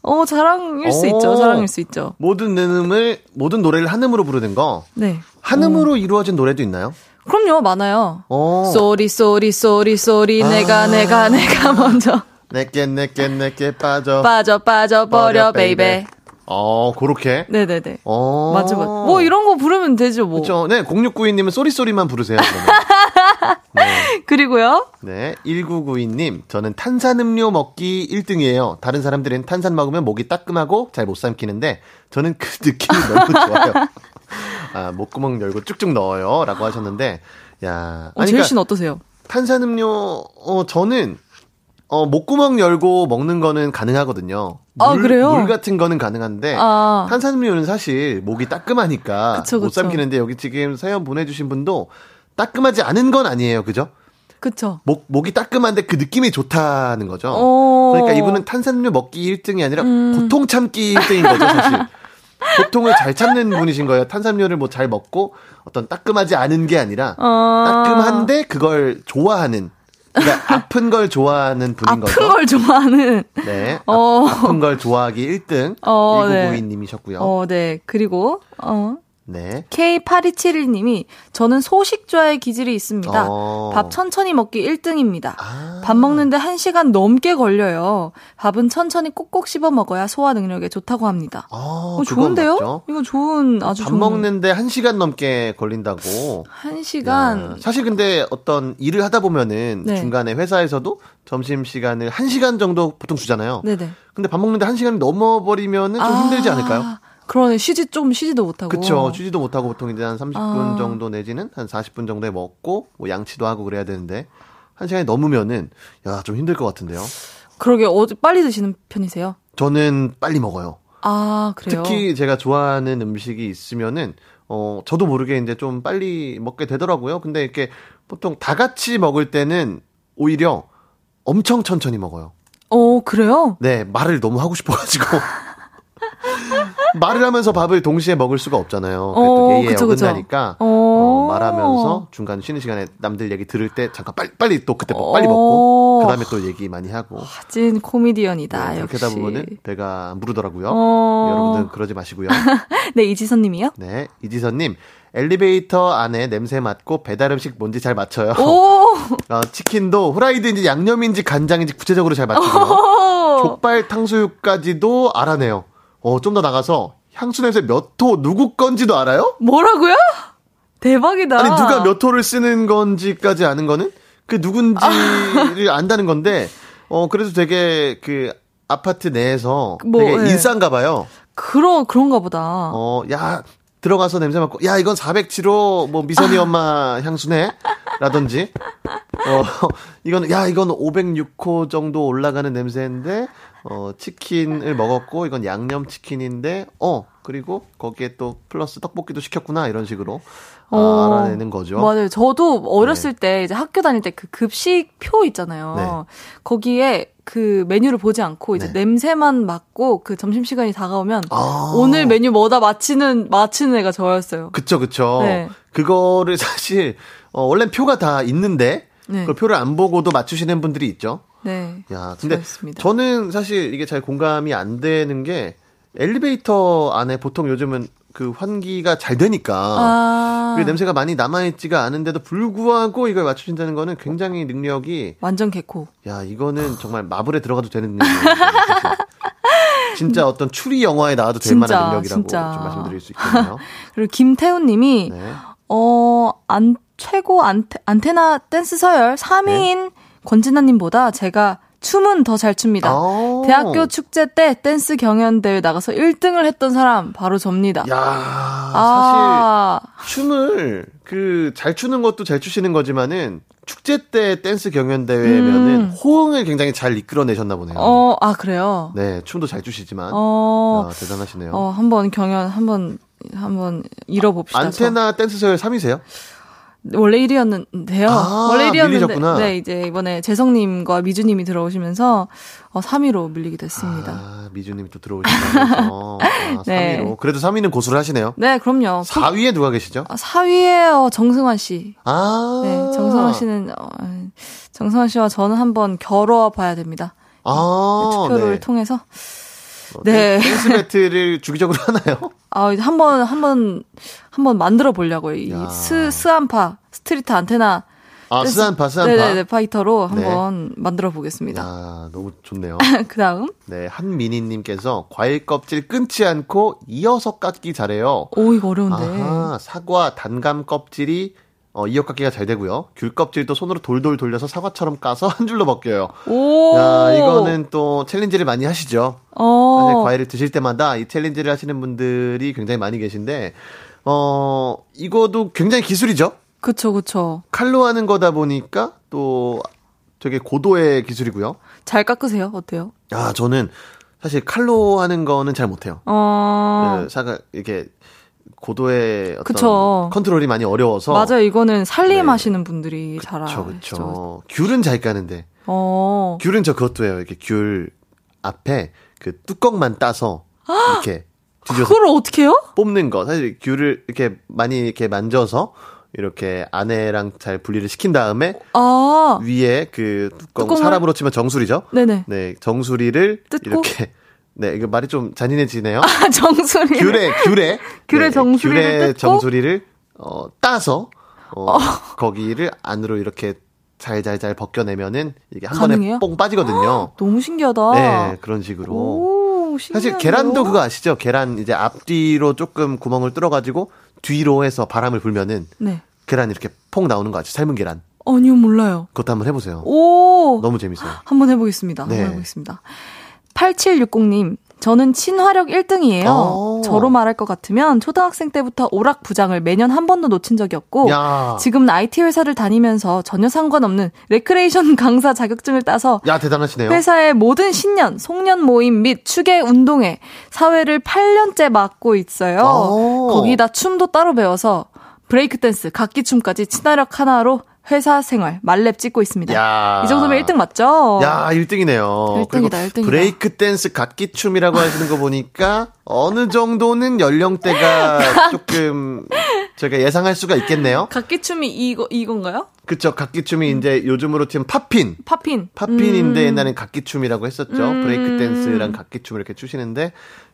어, 자랑일 수 오. 있죠. 자랑일 수 있죠. 모든 음을, 모든 노래를 한음으로 부르는 거. 네. 한음으로 이루어진 노래도 있나요? 그럼요, 많아요. 어. Sorry, sorry, sorry, sorry, 아. 내가, 내가, 내가 먼저. 내게, 내게, 내게 빠져. 빠져, 빠져, 버려, baby. baby. 어, 그렇게. 네네네. 어. 맞아, 맞아. 뭐, 이런 거 부르면 되죠, 뭐. 그쵸. 네, 0692님은 Sorry Sorry만 부르세요. 네. 그리고요. 네, 1992님, 저는 탄산음료 먹기 1등이에요. 다른 사람들은 탄산 먹으면 목이 따끔하고 잘 못 삼키는데, 저는 그 느낌이 너무 좋아요. 아, 목구멍 열고 쭉쭉 넣어요. 라고 하셨는데, 야. 어, 아니, 제일 그러니까 씨는 어떠세요? 탄산음료, 어, 저는 어, 목구멍 열고 먹는 거는 가능하거든요. 물, 아, 그래요? 물 같은 거는 가능한데 아. 탄산음료는 사실 목이 따끔하니까 그쵸, 못 그쵸. 삼키는데 여기 지금 사연 보내주신 분도 따끔하지 않은 건 아니에요, 그죠? 그쵸. 목 목이 따끔한데 그 느낌이 좋다는 거죠. 어. 그러니까 이분은 탄산음료 먹기 1등이 아니라 음. 고통 참기 1등인 거죠, 사실. 고통을 잘 참는 분이신 거예요. 탄산음료를 뭐 잘 먹고 어떤 따끔하지 않은 게 아니라 어. 따끔한데 그걸 좋아하는 그러니까 아픈 걸 좋아하는 분인 아픈 거죠. 걸 좋아하는. 네. 어. 아, 아픈 걸 좋아하기 1등 어, 네. 1992님이셨고요. 어, 네. 그리고, 어. 네. K8271님이 저는 소식좌의 기질이 있습니다. 어. 밥 천천히 먹기 1등입니다. 아. 밥 먹는데 1시간 넘게 걸려요. 밥은 천천히 꼭꼭 씹어 먹어야 소화 능력에 좋다고 합니다. 어, 어, 좋은데요? 맞죠. 이거 좋은 아주 밥 좋은 먹는데 1시간 넘게 걸린다고. 1시간 야, 사실 근데 어떤 일을 하다 보면은 네. 중간에 회사에서도 점심 시간을 1시간 정도 보통 주잖아요. 네네. 근데 밥 먹는데 1시간이 넘어 버리면은 좀 힘들지 않을까요? 그러네. 쉬지 좀 쉬지도 못하고. 그쵸. 쉬지도 못하고 보통 이제 한 30분 아. 정도 내지는 한 40분 정도에 먹고 뭐 양치도 하고 그래야 되는데 1시간이 넘으면은 야, 좀 힘들 것 같은데요. 그러게 어제 빨리 드시는 편이세요? 저는 빨리 먹어요. 아 그래요. 특히 제가 좋아하는 음식이 있으면은 어 저도 모르게 이제 좀 빨리 먹게 되더라고요. 근데 이렇게 보통 다 같이 먹을 때는 오히려 엄청 천천히 먹어요. 어 그래요? 네, 말을 너무 하고 싶어가지고. 말을 하면서 밥을 동시에 먹을 수가 없잖아요. 어, 또 예의에 그쵸. 어긋나니까. 어. 어, 말하면서 중간 쉬는 시간에 남들 얘기 들을 때 잠깐 빨리, 빨리 또 그때 어. 빨리 먹고, 그 다음에 또 얘기 많이 하고. 찐 코미디언이다. 네, 그렇게 역시. 하다 보면은 배가 안 부르더라고요. 어. 여러분들 그러지 마시고요. 네 이지선님이요? 네, 이지선님. 엘리베이터 안에 냄새 맡고 배달 음식 뭔지 잘 맞춰요. 오. 어, 치킨도 후라이드인지 양념인지 간장인지 구체적으로 잘 맞추고요. 오. 족발 탕수육까지도 알아내요. 어, 좀 더 나가서 향수 냄새 몇 호 누구 건지도 알아요? 뭐라고요? 대박이다. 아니 누가 몇 호를 쓰는 건지까지 아는 거는 그 누군지를 안다는 건데 어 그래도 되게 그 아파트 내에서 뭐, 되게 예. 인싸인가 봐요. 그런 그런가 보다. 어, 야, 들어가서 냄새 맡고, 야, 이건 407호, 뭐, 미선이 엄마 향수네? 라든지, 어, 이건, 야, 이건 506호 정도 올라가는 냄새인데, 어, 치킨을 먹었고, 이건 양념 치킨인데, 어, 그리고 거기에 또 플러스 떡볶이도 시켰구나, 이런 식으로, 아, 어, 알아내는 거죠. 맞아요. 저도 어렸을 때 이제 학교 다닐 때 그 급식표 있잖아요. 네. 거기에 그 메뉴를 보지 않고 이제 네. 냄새만 맡고 그 점심 시간이 다가오면 아. 오늘 메뉴 뭐다 맞히는 맞히는 애가 저였어요. 그쵸, 그쵸. 네. 그거를 사실, 어, 원래 표가 다 있는데, 네. 그 표를 안 보고도 맞추시는 분들이 있죠. 네. 야, 근데 저였습니다. 저는 사실 이게 잘 공감이 안 되는 게 엘리베이터 안에 보통 요즘은 그 환기가 잘 되니까 아. 그 냄새가 많이 남아 있지가 않은데도 불구하고 이걸 맞추신다는 거는 굉장히 능력이 완전 개코. 야 이거는 정말 마블에 들어가도 되는 능력이에요. 사실. 진짜 어떤 추리 영화에 나와도 될 진짜, 만한 능력이라고 진짜. 좀 말씀드릴 수 있겠네요. 그리고 김태훈 님이 네. 어, 안, 최고 안테, 안테나 댄스 서열 3위인 권진아님보다 제가 춤은 더 잘 춥니다. 아. 대학교 축제 때 댄스 경연대회 나가서 1등을 했던 사람 바로 접니다. 야 아, 사실 춤을 그 잘 추는 것도 잘 추시는 거지만은 축제 때 댄스 경연 대회면은 음. 호응을 굉장히 잘 이끌어내셨나 보네요. 어, 아, 그래요? 네, 춤도 잘 추시지만 어, 야, 대단하시네요. 어, 한번 경연, 한번, 한번 잃어봅시다. 안테나 댄스 서열 3위세요? 저. 원래 1위였는데요. 아, 원래 1위였는데. 밀리셨구나. 네, 이제 이번에 재성 님과 미주 님이 들어오시면서 어, 3위로 밀리게 됐습니다. 아, 미주 님이 또 들어오시면서 아, 네. 3위로. 그래도 3위는 고수를 하시네요. 네, 그럼요. 4위에 누가 계시죠? 4위에 어, 정승환 씨. 아, 네, 정승환 씨는 어, 정승환 씨와 저는 한번 겨뤄 봐야 됩니다. 아, 투표를 네. 통해서 어, 네. 댄스 battle을 주기적으로 하나요? 아, 이제 한번 한 번 한번 만들어 보려고요. 이 야. 스 스안파 street 안테나 아, 스안파, 스안파. 네네네 fighter로 한번 만들어 보겠습니다. 아, 너무 좋네요. 그 다음 네, 한민희님께서 과일 껍질 끊지 않고 이어서 깎기 잘해요. 오 이거 어려운데. 아하, 사과 단감 껍질이 어, 이어 깎기가 잘 되고요. 귤 껍질도 손으로 돌돌 돌려서 사과처럼 까서 한 줄로 벗겨요. 오. 야, 이거는 또 챌린지를 많이 하시죠. 어. 사실 과일을 드실 때마다 이 챌린지를 하시는 분들이 굉장히 많이 계신데, 어, 이거도 굉장히 기술이죠. 그쵸 그쵸. 칼로 하는 거다 보니까 또 되게 고도의 기술이고요. 잘 깎으세요? 어때요? 아, 저는 사실 칼로 하는 거는 잘 못해요. 어. 네, 사가 이렇게 고도의 어떤 그쵸. 컨트롤이 많이 어려워서 맞아요. 이거는 살림 네. 하시는 분들이 잘 그쵸, 알죠. 그쵸. 귤은 잘 까는데 어. 귤은 저 그것도 해요. 이렇게 귤 앞에 그 뚜껑만 따서 이렇게 뒤져서 그걸 어떻게 해요? 뽑는 거. 사실 귤을 이렇게 많이 이렇게 만져서 이렇게 안에랑 잘 분리를 시킨 다음에 아. 위에 그 뚜껑 뚜껑을- 사람으로 치면 정수리죠. 네네. 네, 정수리를 뜯고? 이렇게 네, 이거 말이 좀 잔인해지네요. 아, 정수리. 귤에 귤에 귤의 정수리를 귤의 뜯고? 정수리를 어 따서 어, 거기를 안으로 이렇게 잘잘잘 벗겨내면은 이게 한 가능해요? 번에 뽕 빠지거든요. 너무 신기하다. 네, 그런 식으로. 오, 사실. 계란도 그거 아시죠? 계란 이제 앞뒤로 조금 구멍을 뚫어가지고 뒤로 해서 바람을 불면은 네. 계란 이렇게 퐁 나오는 거 아시죠? 삶은 계란. 아니요, 몰라요. 그것도 한번 해보세요. 오. 너무 재밌어요. 한번 해보겠습니다. 네. 한번 해보겠습니다. 8760님, 저는 친화력 1등이에요. 오. 저로 말할 것 같으면 초등학생 때부터 오락 부장을 매년 한 번도 놓친 적이 없고, 야, 지금은 IT 회사를 다니면서 전혀 상관없는 레크레이션 강사 자격증을 따서 야 대단하시네요. 회사의 모든 신년, 송년 모임 및 추계 운동회, 사회를 8년째 맡고 있어요. 오. 거기다 춤도 따로 배워서 브레이크 댄스, 각기 춤까지 친화력 하나로 회사 생활 만렙 찍고 있습니다. 야. 이 정도면 1등 맞죠? 야, 1등이네요. 1등이다, 1등이다. 브레이크 댄스 각기춤이라고 하시는 거 보니까 어느 정도는 연령대가 조금 저희가 예상할 수가 있겠네요. 각기 춤이 이거 이건가요? 그쵸. 각기춤이 이제 요즘으로 치면 팝핀. 팝핀. 팝핀인데 음. 옛날엔 각기춤이라고 했었죠. 음. 브레이크 댄스랑 각기춤을 이렇게 추시는데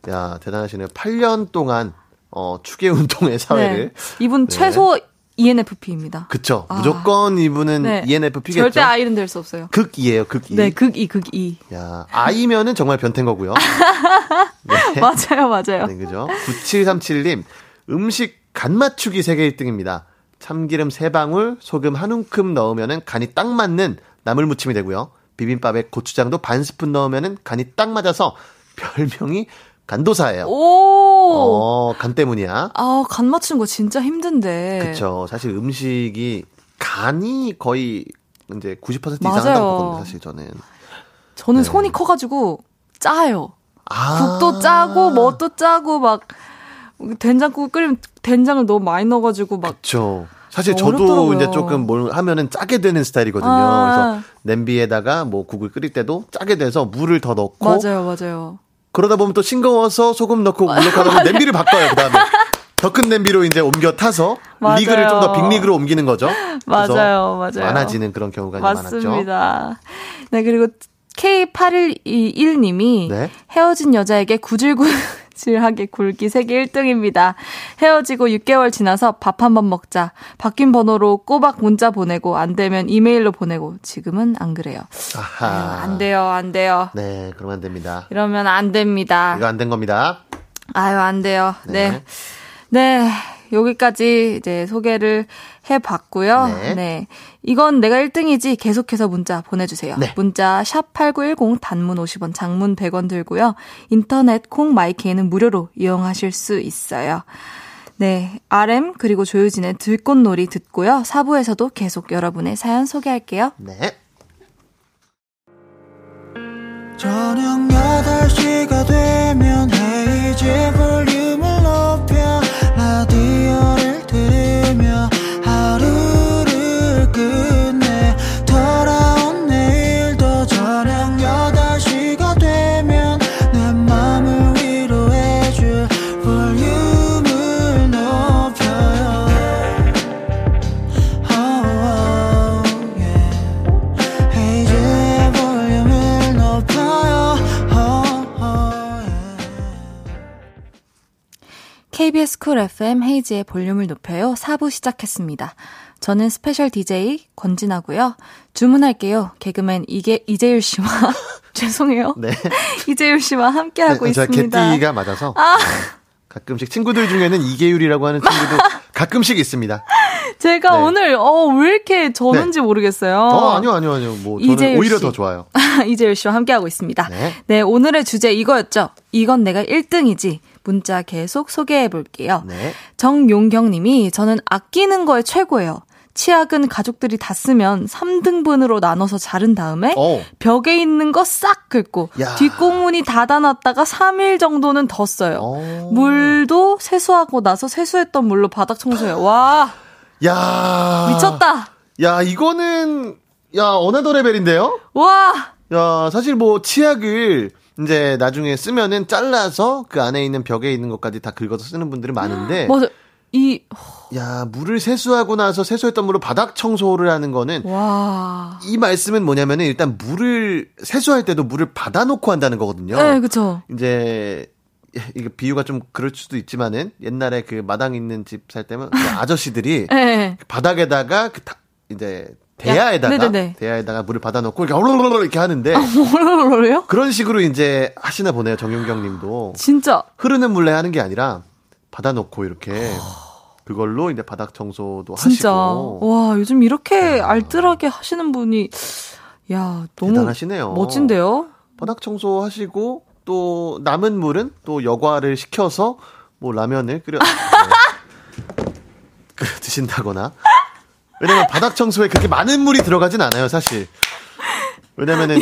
야, 대단하시네요. 8년 동안 어, 추계 운동의 사회를 네. 이분 네. 최소 ENFP입니다. 그쵸. 아. 무조건 이분은 네. ENFP겠죠. 절대 아이는 될 수 없어요. 극이에요, 극이. 네, 극이 극이. 야, 아이면은 정말 변태인 거고요. 네. 맞아요, 맞아요. 네, 그죠? 9737님, 음식 간 맞추기 세계 1등입니다. 참기름 3방울, 소금 한 움큼 넣으면은 간이 딱 맞는 나물 무침이 되고요. 비빔밥에 고추장도 반 스푼 넣으면은 간이 딱 맞아서 별명이 간도사예요. 오. 어, 간 때문이야. 아, 간 맞추는 거 진짜 힘든데. 그쵸. 사실 음식이 간이 거의 이제 90% 이상 맞아요. 한다고 보거든요, 사실 저는. 저는 네. 손이 커가지고 짜요. 아. 국도 짜고 뭣도 짜고 막 된장국 끓이면 된장을 너무 많이 넣어가지고 막 그쵸. 사실 어, 저도 어렵더라고요. 이제 조금 뭘 하면은 짜게 되는 스타일이거든요. 아. 그래서 냄비에다가 뭐 국을 끓일 때도 짜게 돼서 물을 더 넣고 맞아요, 맞아요. 그러다 보면 또 싱거워서 소금 넣고 물 넣고 하다 보면 냄비를 바꿔요. 그다음에 더 큰 냄비로 이제 옮겨 타서 맞아요. 리그를 좀 더 빅리그로 옮기는 거죠. 맞아요, 맞아요. 많아지는 그런 경우가 많았죠. 맞습니다. 네, 그리고 K8121님이 네. 헤어진 여자에게 구질구 질하게 굴기 세계 1등입니다. 헤어지고 6개월 지나서 밥 한 번 먹자. 바뀐 번호로 꼬박 문자 보내고 안 되면 이메일로 보내고 지금은 안 그래요. 아하. 안 돼요, 안 돼요. 네, 그러면 안 됩니다. 이러면 안 됩니다. 이거 안 된 겁니다. 아유, 안 돼요. 네. 네. 네. 여기까지 이제 소개를 해봤고요. 네. 네. 이건 내가 1등이지 계속해서 문자 보내주세요. 네. 문자 샵 8910 단문 50원, 장문 100원 들고요. 인터넷 콩 마이케이는 무료로 이용하실 수 있어요. 네. RM 그리고 조유진의 들꽃놀이 듣고요. 4부에서도 계속 여러분의 사연 소개할게요. 네. 저녁 8시가 되면 헤이즈 볼륨을 높여 라디오를 KBS 쿨 FM 헤이즈의 볼륨을 높여요. 4부 시작했습니다. 저는 special DJ 권진아고요. 주문할게요. 개그맨 이게 이재율 씨와 죄송해요. 네. 이재율 씨와 함께 하고 네, 제가 있습니다. 아. 개띠가 맞아서 네. 가끔씩 친구들 중에는 이계율이라고 하는 친구도 가끔씩 있습니다. 제가 네. 오늘 어 왜 이렇게 저는지 모르겠어요. 어, 아니요, 아니요, 아니요. 뭐 저는 오히려 씨. 더 좋아요. 이재율 씨와 함께 하고 있습니다. 네. 네, 오늘의 주제 이거였죠. 이건 내가 1등이지. 문자 계속 소개해 볼게요. 네. 정용경 님이 저는 아끼는 거에 최고예요. 치약은 가족들이 다 쓰면 3등분으로 나눠서 자른 다음에 어. 벽에 있는 거 싹 긁고 야. 뒷꽁무니 닫아놨다가 3일 정도는 더 써요. 어. 물도 세수하고 나서 세수했던 물로 바닥 청소해요. 와 야. 미쳤다. 야, 이거는, 야, another level인데요? 와 야, 사실 뭐, 치약을, 이제 나중에 쓰면은 잘라서 그 안에 있는 벽에 있는 것까지 다 긁어서 쓰는 분들이 많은데, 맞아 이 야, 물을 세수하고 나서 세수했던 물로 바닥 청소를 하는 거는, 와. 이 말씀은 뭐냐면은 일단 물을, 세수할 때도 물을 받아 놓고 한다는 거거든요. 네, 그쵸. 이제, 이게 비유가 좀 그럴 수도 있지만은, 옛날에 그 마당 있는 집 살 때면, 그 아저씨들이, 네. 바닥에다가 그 다, 이제 대야에다가 야, 네네네. 대야에다가 물을 받아놓고 이렇게 얼얼얼 이렇게 하는데 뭐래요? 그런 식으로 이제 하시나 보네요 정윤경님도 진짜. 흐르는 물에 하는 게 아니라 받아놓고 이렇게 그걸로 이제 바닥 청소도 진짜. 하시고 와, 요즘 이렇게 알뜰하게 하시는 분이, 야, 너무 대단하시네요. 멋진데요? 바닥 청소 하시고 또 남은 물은 또 여과를 시켜서 뭐 라면을 끓여 네. 끓여 드신다거나 왜냐면 바닥 청소에 그렇게 많은 물이 들어가진 않아요 사실 왜냐면은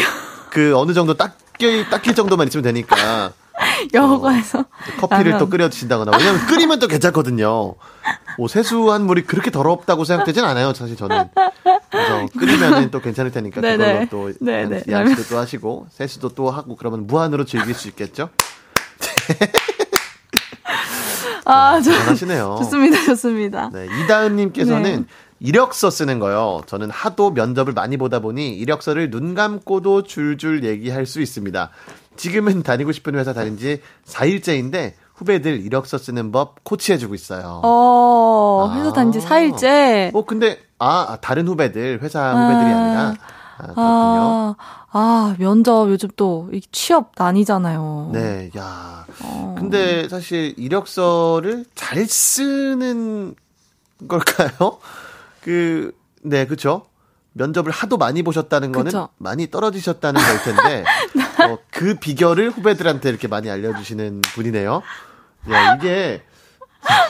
그 어느 정도 닦일 닦일 정도만 있으면 되니까 여가에서. 커피를 라면. 또 끓여 드신다거나 왜냐면 끓이면 또 괜찮거든요 뭐 세수한 물이 그렇게 더럽다고 생각되진 않아요 사실 저는 그래서 끓이면은 또 괜찮을 테니까 네네. 그걸로 또 네네. 양- 양치도 또 하시고 세수도 또 하고 그러면 무한으로 즐길 수 있겠죠 아, 저, 잘하시네요. 좋습니다, 좋습니다. 네, 이다은님께서는 네. 이력서 쓰는 거요. 저는 하도 면접을 많이 보다 보니 이력서를 눈 감고도 줄줄 얘기할 수 있습니다. 지금은 다니고 싶은 회사 다닌 지 4일째인데 후배들 이력서 쓰는 법 코치해주고 있어요. 어, 회사 아. 다닌 지 4일째. 어, 근데, 아, 아, 다른 후배들, 회사 후배들이 아. 아니라, 아, 그렇군요. 아, 아, 면접 요즘 또이 취업 난이잖아요. 네, 야. 어. 근데 사실 이력서를 잘 쓰는 걸까요? 그, 네, 그쵸. 면접을 하도 많이 보셨다는 거는 그쵸. 많이 떨어지셨다는 걸 텐데, 어, 그 비결을 후배들한테 이렇게 많이 알려주시는 분이네요. 야, 이게,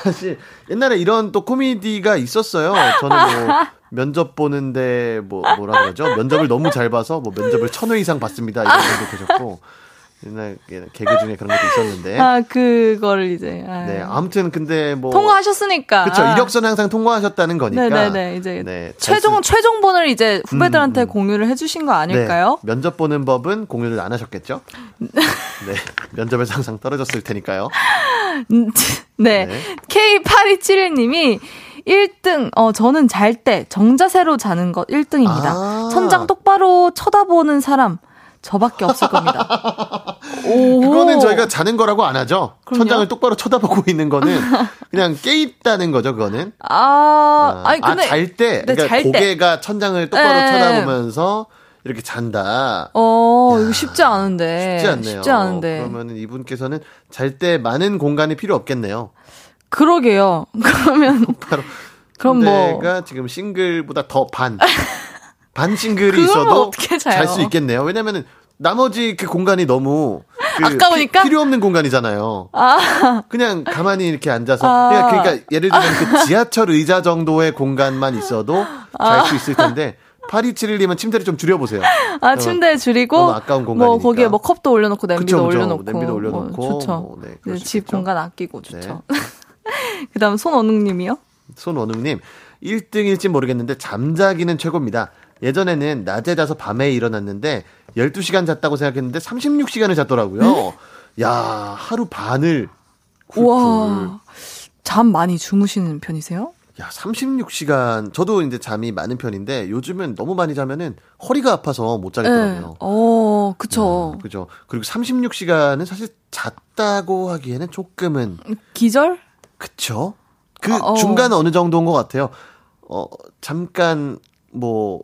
사실, 옛날에 이런 또 코미디가 있었어요. 저는 뭐, 면접 보는데, 뭐, 뭐라 그러죠? 면접을 너무 잘 봐서, 뭐, 면접을 천 회 이상 봤습니다. 이런 분도 계셨고, 옛날 개그 중에 그런 것도 있었는데. 아, 그거를 이제. 아. 네, 아무튼 근데 뭐. 통과하셨으니까. 그쵸, 이력서는 항상 통과하셨다는 거니까. 네네네. 이제 네, 잘 최종, 쓰- 최종본을 이제 후배들한테 음, 음. 공유를 해 주신 거 아닐까요? 네, 면접 보는 법은 공유를 안 하셨겠죠? 네, 면접에서 항상 떨어졌을 테니까요. 음, 네. 네. K8271님이 1등, 어, 저는 잘 때 정자세로 자는 것 1등입니다. 아. 천장 똑바로 쳐다보는 사람, 저밖에 없을 겁니다. 오. 그거는 저희가 자는 거라고 안 하죠. 그럼요? 천장을 똑바로 쳐다보고 있는 거는 그냥 깨 있다는 거죠, 그거는. 아, 아니, 근데. 잘 때. 네, 그러니까 잘 때. 고개가 천장을 똑바로 네. 쳐다보면서 이렇게 잔다. 어, 야, 이거 쉽지 않은데. 쉽지 않네요. 쉽지 않은데. 그러면 이분께서는 잘 때 많은 공간이 필요 없겠네요. 그러게요. 그러면. 바로 그럼 뭐. 내가 지금 싱글보다 더 반. 반 싱글이 그러면 있어도? 잘 수 있겠네요. 왜냐면은 나머지 그 공간이 너무 그 아까우니까? 피- 필요 없는 공간이잖아요. 아, 그냥 가만히 이렇게 앉아서 아. 그냥 그러니까 예를 들면 그 지하철 의자 정도의 공간만 있어도 아. 잘수 있을 텐데 8271님은 침대를 좀 줄여보세요. 아, 침대 줄이고. 너무 아까운 뭐, 공간이니까. 거기에 뭐 컵도 올려놓고, 냄비도 그쵸. 올려놓고. 냄비도 올려놓고. 뭐 좋죠. 뭐, 네, 집. 공간 아끼고 좋죠. 네. 그 다음 손원웅님이요? 손원웅님 1등일진 모르겠는데 잠자기는 최고입니다. 예전에는 낮에 자서 밤에 일어났는데 12시간 잤다고 생각했는데 36시간을 잤더라고요. 야 하루 반을. 우와. 잠 많이 주무시는 편이세요? 야 36시간 저도 이제 잠이 많은 편인데 요즘은 너무 많이 자면은 허리가 아파서 못 자겠더라고요. 어, 그쵸. 야, 그죠. 그리고 36시간은 사실 잤다고 하기에는 조금은 기절? 그쵸? 그 어, 어. 중간 어느 정도인 것 같아요. 어, 잠깐, 뭐,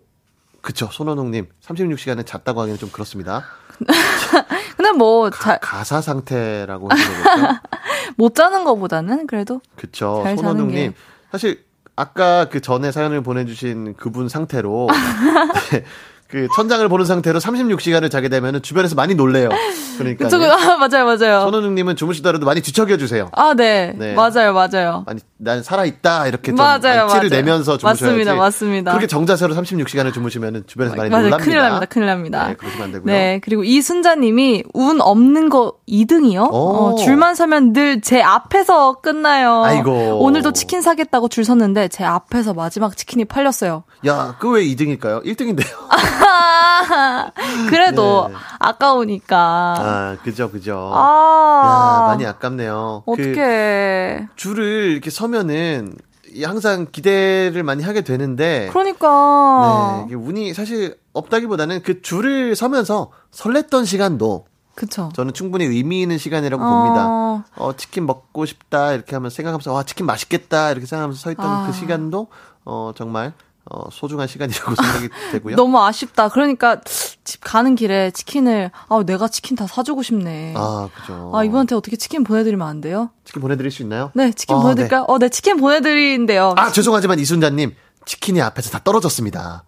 그쵸. 손원웅님, 36시간을 잤다고 하기는 좀 그렇습니다. 근데 뭐, 가, 잘, 가사 상태라고 하면 되겠죠? 못 자는 거보다는 그래도. 그쵸. 손원웅님. 게. 사실, 아까 그 전에 사연을 보내주신 그분 상태로, 네, 그 천장을 보는 상태로 36시간을 자게 되면 주변에서 많이 놀래요. 그러니까 그쵸, 그- 아, 맞아요, 맞아요. 손호능님은 주무시더라도 많이 뒤척여 주세요. 아, 네. 네. 맞아요, 맞아요. 아니 난 살아 있다 이렇게 좀 맞아요, 티를 맞아요. 내면서 주무셔야지. 맞습니다, 맞습니다. 그렇게 정자세로 36시간을 주무시면 주변에서 많이 맞아요. 놀랍니다. 큰일 납니다, 큰일 납니다. 네, 그러시면 안 되고요. 네, 그리고 이순자님이 운 없는 거 2등이요? 오. 어, 줄만 서면 늘 제 앞에서 끝나요. 아이고. 오늘도 치킨 사겠다고 줄 섰는데 제 앞에서 마지막 치킨이 팔렸어요. 야, 그 왜 2등일까요? 1등인데요. 그래도 네. 아까우니까. 아, 그죠, 그죠. 아. 야, 많이 아깝네요. 그 어떡해. 줄을 이렇게 서면은 이 항상 기대를 많이 하게 되는데 그러니까. 네, 운이 사실 없다기보다는 그 줄을 서면서 설렜던 시간도 그쵸. 저는 충분히 의미 있는 시간이라고 어. 봅니다. 어, 치킨 먹고 싶다 이렇게 하면서 생각하면서 와, 치킨 맛있겠다 이렇게 생각하면서 서 있던 아. 그 시간도 어, 정말 어, 소중한 시간이라고 생각이 되고요. 너무 아쉽다. 그러니까 집 가는 길에 치킨을 아 내가 치킨 다 사주고 싶네. 아, 아, 그죠. 이분한테 어떻게 치킨 보내드리면 안 돼요? 치킨 보내드릴 수 있나요? 네, 치킨 어, 보내드릴까요? 어, 네, 치킨 보내드린대요. 아, 죄송하지만 이순자님, 치킨이 앞에서 다 떨어졌습니다.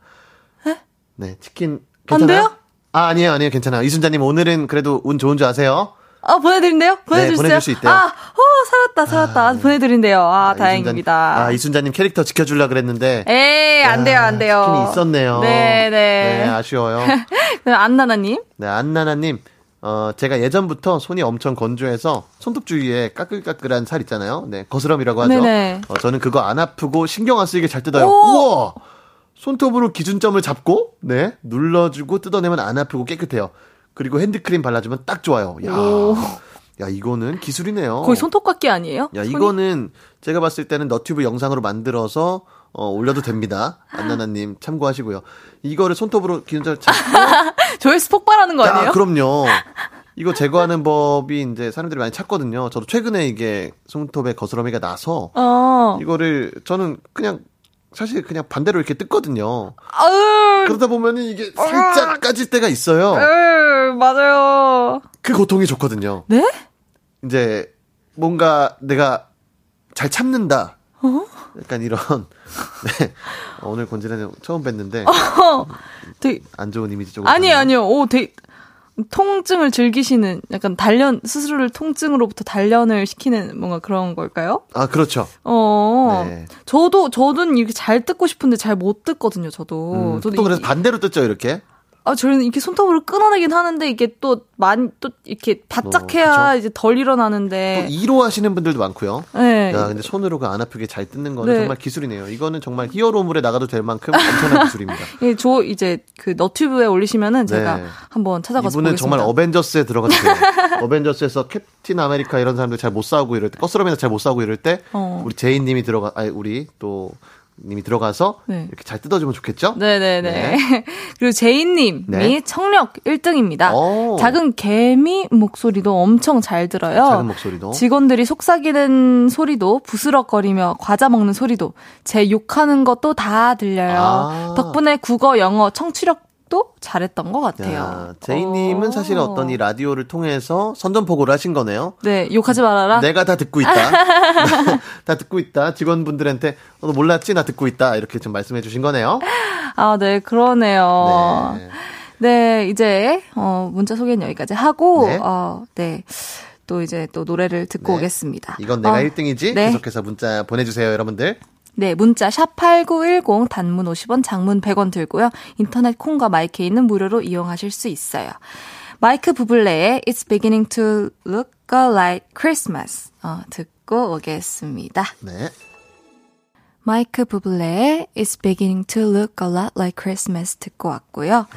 네, 치킨. 안 괜찮아요? 돼요? 아, 아니에요, 아니에요, 괜찮아요. 이순자님, 오늘은 그래도 운 좋은 줄 아세요? 아, 보내드린대요? 수 네, 보내줄? 수 있대요. 아, 어, 살았다, 살았다. 아, 보내드린대요. 아, 아, 다행입니다. 이순자님, 아, 이순자님 캐릭터 지켜주려 그랬는데. 에이, 안 돼요, 안 돼요. 치킨이 있었네요. 네, 네, 네. 아쉬워요. 네, 안나나님. 네, 안나나님. 어, 제가 예전부터 손이 엄청 건조해서 손톱 주위에 까끌까끌한 살 있잖아요. 네, 거스럼이라고 하죠. 네네. 어, 저는 그거 안 아프고 신경 안 쓰이게 잘 뜯어요. 오! 우와! 손톱으로 기준점을 잡고, 네, 눌러주고 뜯어내면 안 아프고 깨끗해요. 그리고 핸드크림 발라주면 딱 좋아요. 야, 오. 야 이거는 기술이네요. 거의 손톱깎이 아니에요? 야, 손이? 이거는 제가 봤을 때는 너튜브 영상으로 만들어서 어, 올려도 됩니다. 안나나님 참고하시고요. 이거를 손톱으로 잡고 조회수 폭발하는 거 아니에요? 야, 그럼요. 이거 제거하는 법이 이제 사람들이 많이 찾거든요. 저도 최근에 이게 손톱에 거스러미가 나서 어. 이거를 저는 그냥 사실 그냥 반대로 이렇게 뜯거든요. 아으, 그러다 보면은 이게 살짝 까질 때가 있어요. 으, 맞아요. 그 고통이 좋거든요. 네? 이제 뭔가 내가 잘 참는다. 어? 약간 이런 네. 어, 오늘 곤지는 처음 뵀는데 어, 되게, 안 좋은 이미지 조금 있네요. 아니요. 오, 되게, 통증을 즐기시는, 약간 단련, 스스로를 통증으로부터 단련을 시키는 뭔가 그런 걸까요? 아 그렇죠. 어. 네. 저도, 저는 이렇게 잘 뜯고 싶은데 잘못 뜯거든요, 저도. 음, 저도 또 그래서 이- 반대로 뜯죠 이렇게. 아, 저는 이렇게 손톱으로 끊어내긴 하는데 이게 또 많이 또 이렇게 바짝 어, 해야 그쵸. 이제 덜또 일어나는데. 2로 하시는 분들도 많고요. 네. 야, 근데 손으로 그 안 아프게 잘 뜯는 거는 네. 정말 기술이네요. 이거는 정말 히어로물에 나가도 될 만큼 엄청난 기술입니다. 예, 저 이제 그 너튜브에 올리시면은 제가 네. 한번 찾아가서 이분은 보겠습니다. 정말 어벤져스에 들어가도 돼요. 어벤져스에서 캡틴 아메리카 이런 사람들 잘 못 싸우고 이럴 때, 거스러미나 잘못 싸우고 이럴 때, 어. 우리 제인 님이 들어가, 아니, 우리 또, 님이 들어가서 네. 이렇게 잘 뜯어주면 좋겠죠? 네네 네. 그리고 제이님이 네. 청력 1등입니다. 오. 작은 개미 목소리도 엄청 잘 들어요. 작은 목소리도. 직원들이 속삭이는 소리도 부스럭거리며 과자 먹는 소리도 제 욕하는 것도 다 들려요. 아. 덕분에 국어, 영어, 청취력 도 잘했던 것 같아요. 야, 제이님은 어. 사실 어떤 이 라디오를 통해서 선전포고를 하신 거네요. 네, 욕하지 말아라. 내가 다 듣고 있다. 다 듣고 있다. 직원분들한테 어, 너 몰랐지? 나 듣고 있다. 이렇게 좀 말씀해 주신 거네요. 아, 네, 그러네요. 네. 네, 이제 어 문자 소개는 여기까지 하고 네. 어, 네. 또 이제 또 노래를 듣고 네. 오겠습니다. 이건 내가 어, 1등이지? 네. 계속해서 문자 보내 주세요, 여러분들. 네, 문자 샵 8910 단문 50원, 장문 100원 들고요. 인터넷 콩과 마이케이는 무료로 이용하실 수 있어요. 마이크 부블레의 It's beginning to look like Christmas 어, 듣고 오겠습니다. 네. 마이크 부블레의 It's beginning to look a lot like Christmas 듣고 왔고요.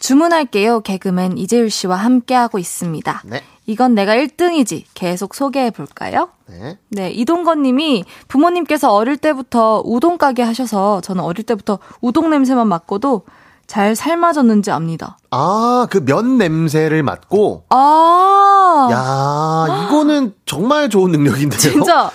주문할게요. 개그맨 이재율 씨와 함께하고 있습니다. 네. 이건 내가 1등이지. 계속 소개해 볼까요? 네. 네, 이동건 님이 부모님께서 어릴 때부터 우동 가게 하셔서 저는 어릴 때부터 우동 냄새만 맡고도 잘 삶아졌는지 압니다. 아, 그 면 냄새를 맡고, 아, 야, 이거는 정말 좋은 능력인데요. 진짜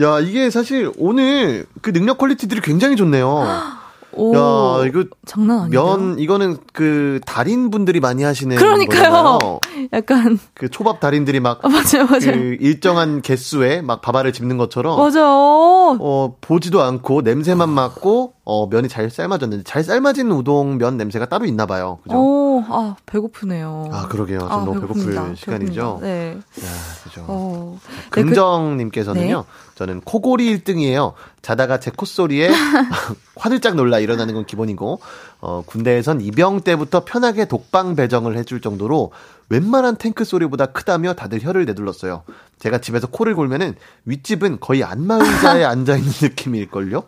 야, 이게 사실 오늘 그 능력 퀄리티들이 굉장히 좋네요. 오, 야, 이거 장난 아니에요. 면 이거는 그 달인 분들이 많이 하시는 그러니까요. 거잖아요. 약간 그 초밥 달인들이 막 아, 맞아요, 맞아요. 그 일정한 개수에 막 밥알을 집는 것처럼 맞아요. 어 보지도 않고 냄새만 맡고 어 면이 잘 삶아졌는데 잘 삶아진 우동 면 냄새가 따로 있나 봐요. 그죠? 오, 아 배고프네요. 아 그러게요. 좀 아, 너무 배고플 배고픕니다. 시간이죠. 배고픕니다. 네. 야, 그죠. 어. 네, 그- 금정님께서는요. 네. 저는 코골이 1등이에요. 자다가 제 콧소리에 화들짝 놀라 일어나는 건 기본이고 어, 군대에선 이병 때부터 편하게 독방 배정을 해줄 정도로 웬만한 탱크 소리보다 크다며 다들 혀를 내둘렀어요. 제가 집에서 코를 골면은 윗집은 거의 안마의자에 앉아 있는 느낌일걸요?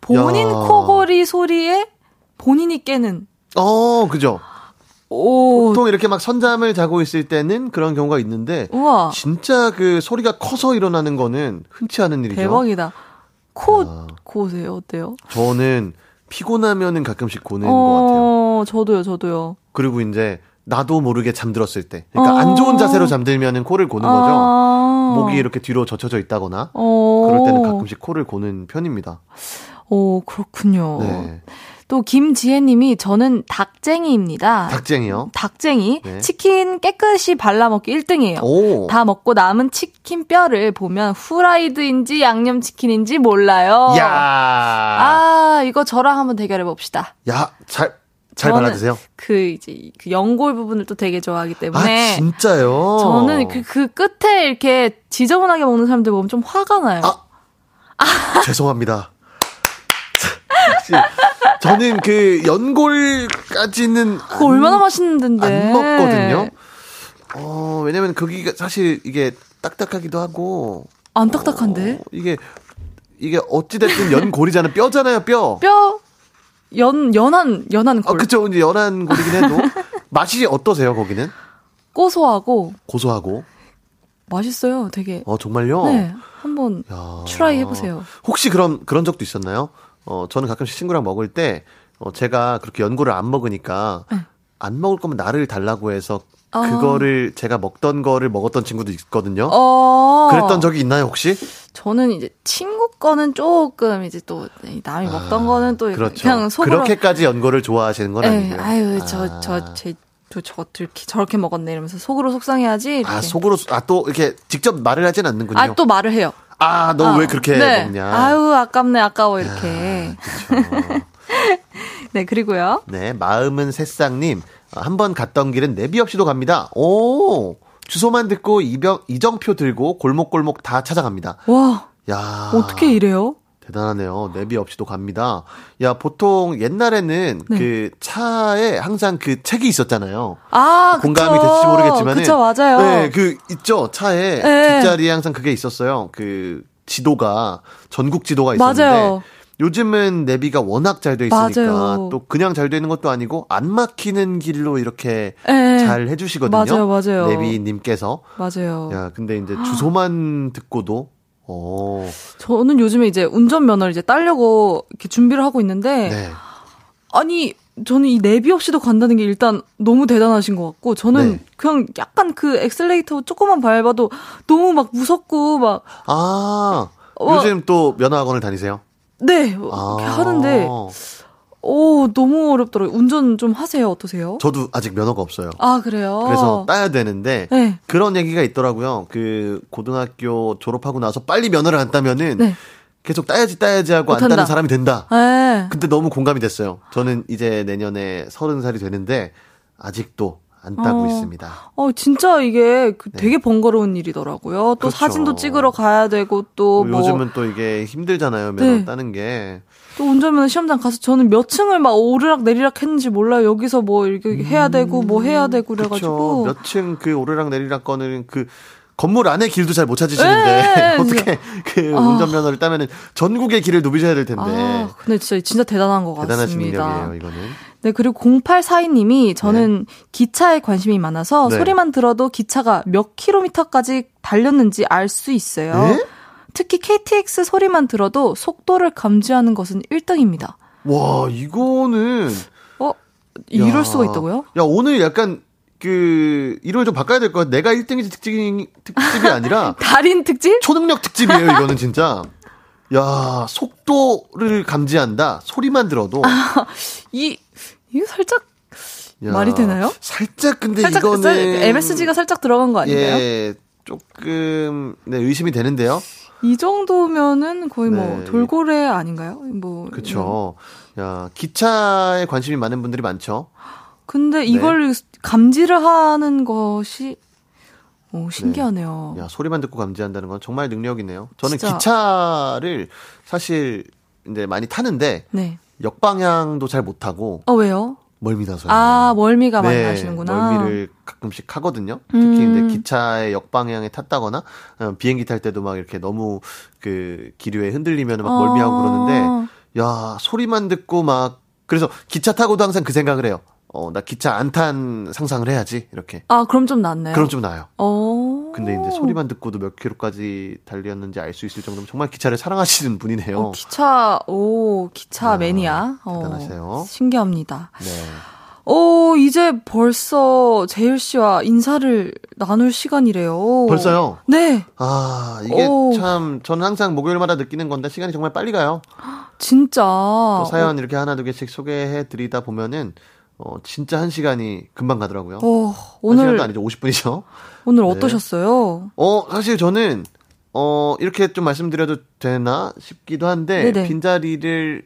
본인 야. 코골이 소리에 본인이 깨는. 어, 그죠. 오, 보통 이렇게 막 선잠을 자고 있을 때는 그런 경우가 있는데 우와, 진짜 그 소리가 커서 일어나는 거는 흔치 않은 일이죠. 대박이다. 코 아. 고세요 어때요? 저는 피곤하면은 가끔씩 고는 것 같아요. 어, 저도요, 저도요. 그리고 이제 나도 모르게 잠들었을 때, 그러니까 어. 안 좋은 자세로 잠들면은 코를 고는 거죠. 아. 목이 이렇게 뒤로 젖혀져 있다거나 어. 그럴 때는 가끔씩 코를 고는 편입니다. 오, 그렇군요. 네, 또 김지혜님이 저는 닭쟁이입니다. 닭쟁이요. 닭쟁이 네. 치킨 깨끗이 발라먹기 1등이에요. 오, 다 먹고 남은 치킨 뼈를 보면 후라이드인지 양념치킨인지 몰라요. 야, 아, 이거 저랑 한번 대결해 봅시다. 야, 잘, 잘 발라드세요. 그 이제 그 연골 부분을 또 되게 좋아하기 아, 때문에 진짜요? 저는 그, 그 끝에 이렇게 지저분하게 먹는 사람들 보면 좀 화가 나요. 아, 죄송합니다. 혹시 저는 그 연골까지는 그거 얼마나 맛있는데. 안 먹거든요. 어, 왜냐면 거기가 사실 이게 딱딱하기도 하고 안 딱딱한데? 어, 이게 이게 어찌 됐든 연골이잖아요. 뼈잖아요, 뼈. 뼈 연, 연한, 연한 아, 골. 그쵸. 이제 연한 골이긴 해도 맛이 어떠세요, 거기는? 고소하고 고소하고. 맛있어요, 되게. 어, 정말요? 네. 한번 야. try 해 보세요. 혹시 그런 그런 적도 있었나요? 어, 저는 가끔씩 친구랑 먹을 때 어, 제가 그렇게 연골을 안 먹으니까 네. 안 먹을 거면 나를 달라고 해서 아. 그거를 제가 먹던 거를 먹었던 친구도 있거든요. 어. 그랬던 적이 있나요, 혹시? 저는 이제 친구 거는 조금 이제 또 남이 먹던 거는 또 그렇죠. 그냥 속으로 그렇게까지 연골을 좋아하시는 건 아니고요. 아유 아. 저 저제또 저것들 이렇게 저렇게 먹었네 이러면서 속으로 속상해하지. 이렇게. 아, 속으로 아 또 이렇게 직접 말을 하진 않는군요. 아, 또 말을 해요. 아, 너왜 아, 그렇게 네. 먹냐? 아유 아깝네 아까워 이렇게. 그렇죠. 네 그리고요. 네, 마음은 새싹님. 한 번 갔던 길은 내비 없이도 갑니다. 오! 주소만 듣고 이병, 이정표 들고 골목골목 다 찾아갑니다. 와 야 어떻게 이래요? 대단하네요. 내비 없이도 갑니다. 야, 보통 옛날에는 네. 그 차에 항상 그 책이 있었잖아요. 아 공감이 그쵸. 됐을지 모르겠지만. 그쵸 맞아요. 네, 그, 있죠. 차에 네. 뒷자리에 항상 그게 있었어요. 그 지도가, 전국 지도가 있었는데. 맞아요. 요즘은 내비가 워낙 잘 돼 있으니까 맞아요. 또 그냥 잘돼 있는 것도 아니고 안 막히는 길로 이렇게 네. 잘 해주시거든요. 맞아요, 맞아요. 내비님께서. 맞아요. 야, 근데 이제 주소만 듣고도, 어, 저는 요즘에 이제 운전면허를 이제 따려고 이렇게 준비를 하고 있는데 네. 아니 저는 이 내비 없이도 간다는 게 일단 너무 대단하신 것 같고 저는 네. 그냥 약간 그 엑셀레이터 조금만 밟아도 너무 막 무섭고 막 아, 어. 요즘 또 면허학원을 다니세요? 네, 이렇게 아. 하는데, 오, 너무 어렵더라고요. 운전 좀 하세요? 어떠세요? 저도 아직 면허가 없어요. 아, 그래요? 그래서 따야 되는데 네. 그런 얘기가 있더라고요. 그 고등학교 졸업하고 나서 빨리 면허를 안 따면은 네. 계속 따야지 따야지 하고 안. 따는 사람이 된다. 네. 근데 너무 공감이 됐어요. 저는 이제 내년에 서른 살이 되는데 아직도 안 따고 어. 있습니다. 어, 진짜 이게 그 네. 되게 번거로운 일이더라고요. 또 그렇죠. 사진도 찍으러 가야 되고, 또 뭐, 요즘은 또 이게 힘들잖아요. 면허 네. 따는 게. 또 운전면허 시험장 가서 저는 몇 층을 막 오르락 내리락 했는지 몰라요. 여기서 뭐 이렇게 해야 되고, 뭐 해야 되고 그렇죠. 그래가지고. 몇 층 그 오르락 내리락 거는 그 건물 안에 길도 잘 못 찾으시는데 네, 어떻게 그 아. 운전면허를 따면은 전국의 길을 누비셔야 될 텐데. 아, 근데 진짜, 진짜 대단한 것 대단하신 같습니다. 능력이에요, 이거는. 네, 그리고 0842님이 저는 기차에 관심이 많아서 네. 소리만 들어도 기차가 몇 킬로미터까지 달렸는지 알 수 있어요. 네? 특히 KTX 소리만 들어도 속도를 감지하는 것은 1등입니다. 와, 이거는 어? 이럴 야. 수가 있다고요? 야, 오늘 약간 그 이름을 좀 바꿔야 될 것 같아. 내가 1등이지 특집, 특집이 아니라 달인 특집? 초능력 특집이에요, 이거는 진짜. 야, 속도를 감지한다. 소리만 들어도. 이, 이거 살짝 야, 말이 되나요? 살짝 근데 살짝 이거는 살- MSG가 살짝 들어간 거 아닌가요? 예, 조금 네, 의심이 되는데요. 이 정도면은 거의 뭐 네. 돌고래 아닌가요? 뭐 그렇죠. 야, 기차에 관심이 많은 분들이 많죠. 근데 네. 이걸 감지를 하는 것이 오, 신기하네요. 야, 소리만 듣고 감지한다는 건 정말 능력이네요. 저는 진짜. 기차를 사실 이제 많이 타는데 네. 역방향도 잘못 타고 어 왜요? 멀미 나서요. 아 멀미가 많이 네, 나시는구나. 멀미를 가끔씩 하거든요. 특히 음. 근데 기차의 역방향에 탔다거나 어, 비행기 탈 때도 막 이렇게 너무 그 기류에 흔들리면 막 멀미하고 어. 그러는데 야 소리만 듣고 막 그래서 기차 타고도 항상 그 생각을 해요. 어 나 기차 안 탄 상상을 해야지 이렇게. 아 그럼 좀 낫네요. 그럼 좀 나아요. 어. 근데 이제 소리만 듣고도 몇 킬로까지 달렸는지 알 수 있을 정도면 정말 기차를 사랑하시는 분이네요. 어, 기차 오 기차 야, 매니아. 어, 대단하세요. 신기합니다. 네. 오 이제 벌써 재율 씨와 인사를 나눌 시간이래요. 벌써요? 네, 아, 이게 오. 참, 저는 항상 목요일마다 느끼는 건데, 시간이 정말 빨리 가요. 진짜. 또 사연 이렇게 하나, 두 개씩 소개해 드리다 보면은, 어, 진짜 한 시간이 금방 가더라고요. 어, 한 오늘 시간도 아니죠, 50분이죠. 오늘 네. 어떠셨어요? 어, 사실 저는, 어, 이렇게 좀 말씀드려도 되나 싶기도 한데, 네네. 빈자리를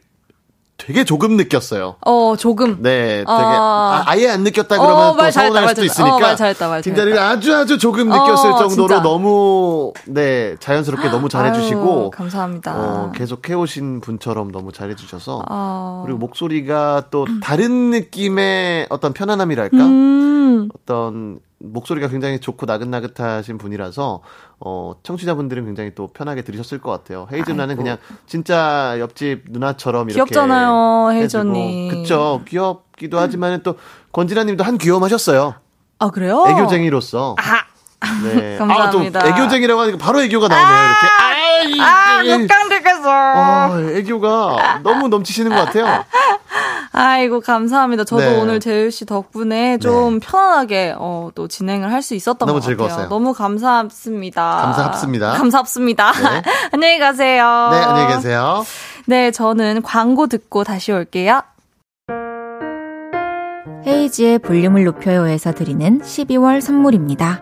되게 조금 느꼈어요. 어 조금. 네, 되게, 아. 아, 예안 느꼈다 그러면 어, 또 서운할 말 수도. 있으니까. 어, 말 잘했다, 말 잘했다. 아주 아주 조금 느꼈을 어, 정도로 진짜. 너무, 네, 자연스럽게 너무 잘해주시고, 감사합니다. 어, 계속 해오신 분처럼 너무 잘해주셔서 아. 그리고 목소리가 또 다른 느낌의 어떤 편안함이랄까 음. 어떤 목소리가 굉장히 좋고 나긋나긋하신 분이라서 어 청취자분들은 굉장히 또 편하게 들으셨을 것 같아요. 헤이즈 누나는. 그냥 진짜 옆집 누나처럼 이렇게 귀엽잖아요, 헤이즈 해주고. 언니. 그쵸 귀엽기도 하지만은 또 권진아님도 한 귀여움하셨어요. 아 그래요? 애교쟁이로서. 네. 감사합니다. 아, 또 애교쟁이라고 하니까 바로 애교가 나오네요. 이렇게. 아, 이- 이- 육강되겠어. 아, 애교가 너무 넘치시는 것 같아요. 아이고 감사합니다. 저도 네. 오늘 재율 씨 덕분에 좀 편안하게 어, 또 진행을 할 수 있었던 것 같아요. 즐거웠어요. 너무 감사합니다. 감사합니다. 감사합니다. 네. 안녕히 가세요. 네, 안녕히 계세요. 네, 저는 광고 듣고 다시 올게요. 헤이즈의 볼륨을 높여요에서 드리는 12월 선물입니다.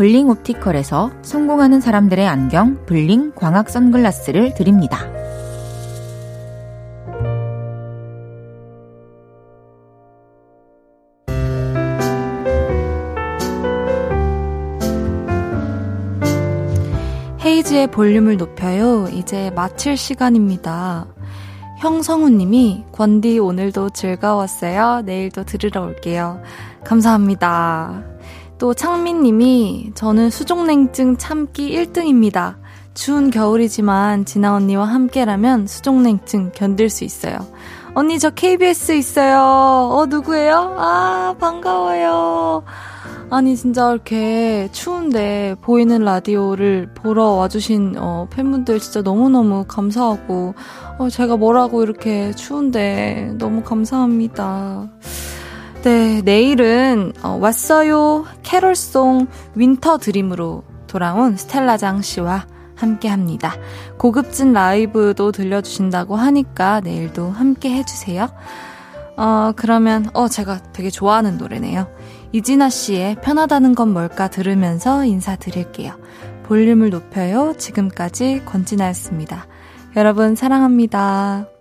블링 옵티컬에서 성공하는 사람들의 안경 블링 광학 선글라스를 드립니다. 헤이즈의 볼륨을 높여요. 이제 마칠 시간입니다. 형성우님이 권디 오늘도 즐거웠어요. 내일도 들으러 올게요. 감사합니다. 또 창민님이 저는 수족냉증 참기 1등입니다. 추운 겨울이지만 진아 언니와 함께라면 수족냉증 견딜 수 있어요. 언니 저 KBS 있어요. 어 누구예요? 아 반가워요. 아니 진짜 이렇게 추운데 보이는 라디오를 보러 와주신 어, 팬분들 진짜 너무너무 감사하고 어, 제가 뭐라고 이렇게 추운데 너무 감사합니다. 네 내일은 어, 왔어요 캐롤송 Winter Dream으로 돌아온 스텔라장 씨와 함께 합니다. 고급진 라이브도 들려주신다고 하니까 내일도 함께 해주세요. 어, 그러면, 어, 제가 되게 좋아하는 노래네요. 이진아 씨의 편하다는 건 뭘까 들으면서 인사드릴게요. 볼륨을 높여요. 지금까지 권진아였습니다. 여러분, 사랑합니다.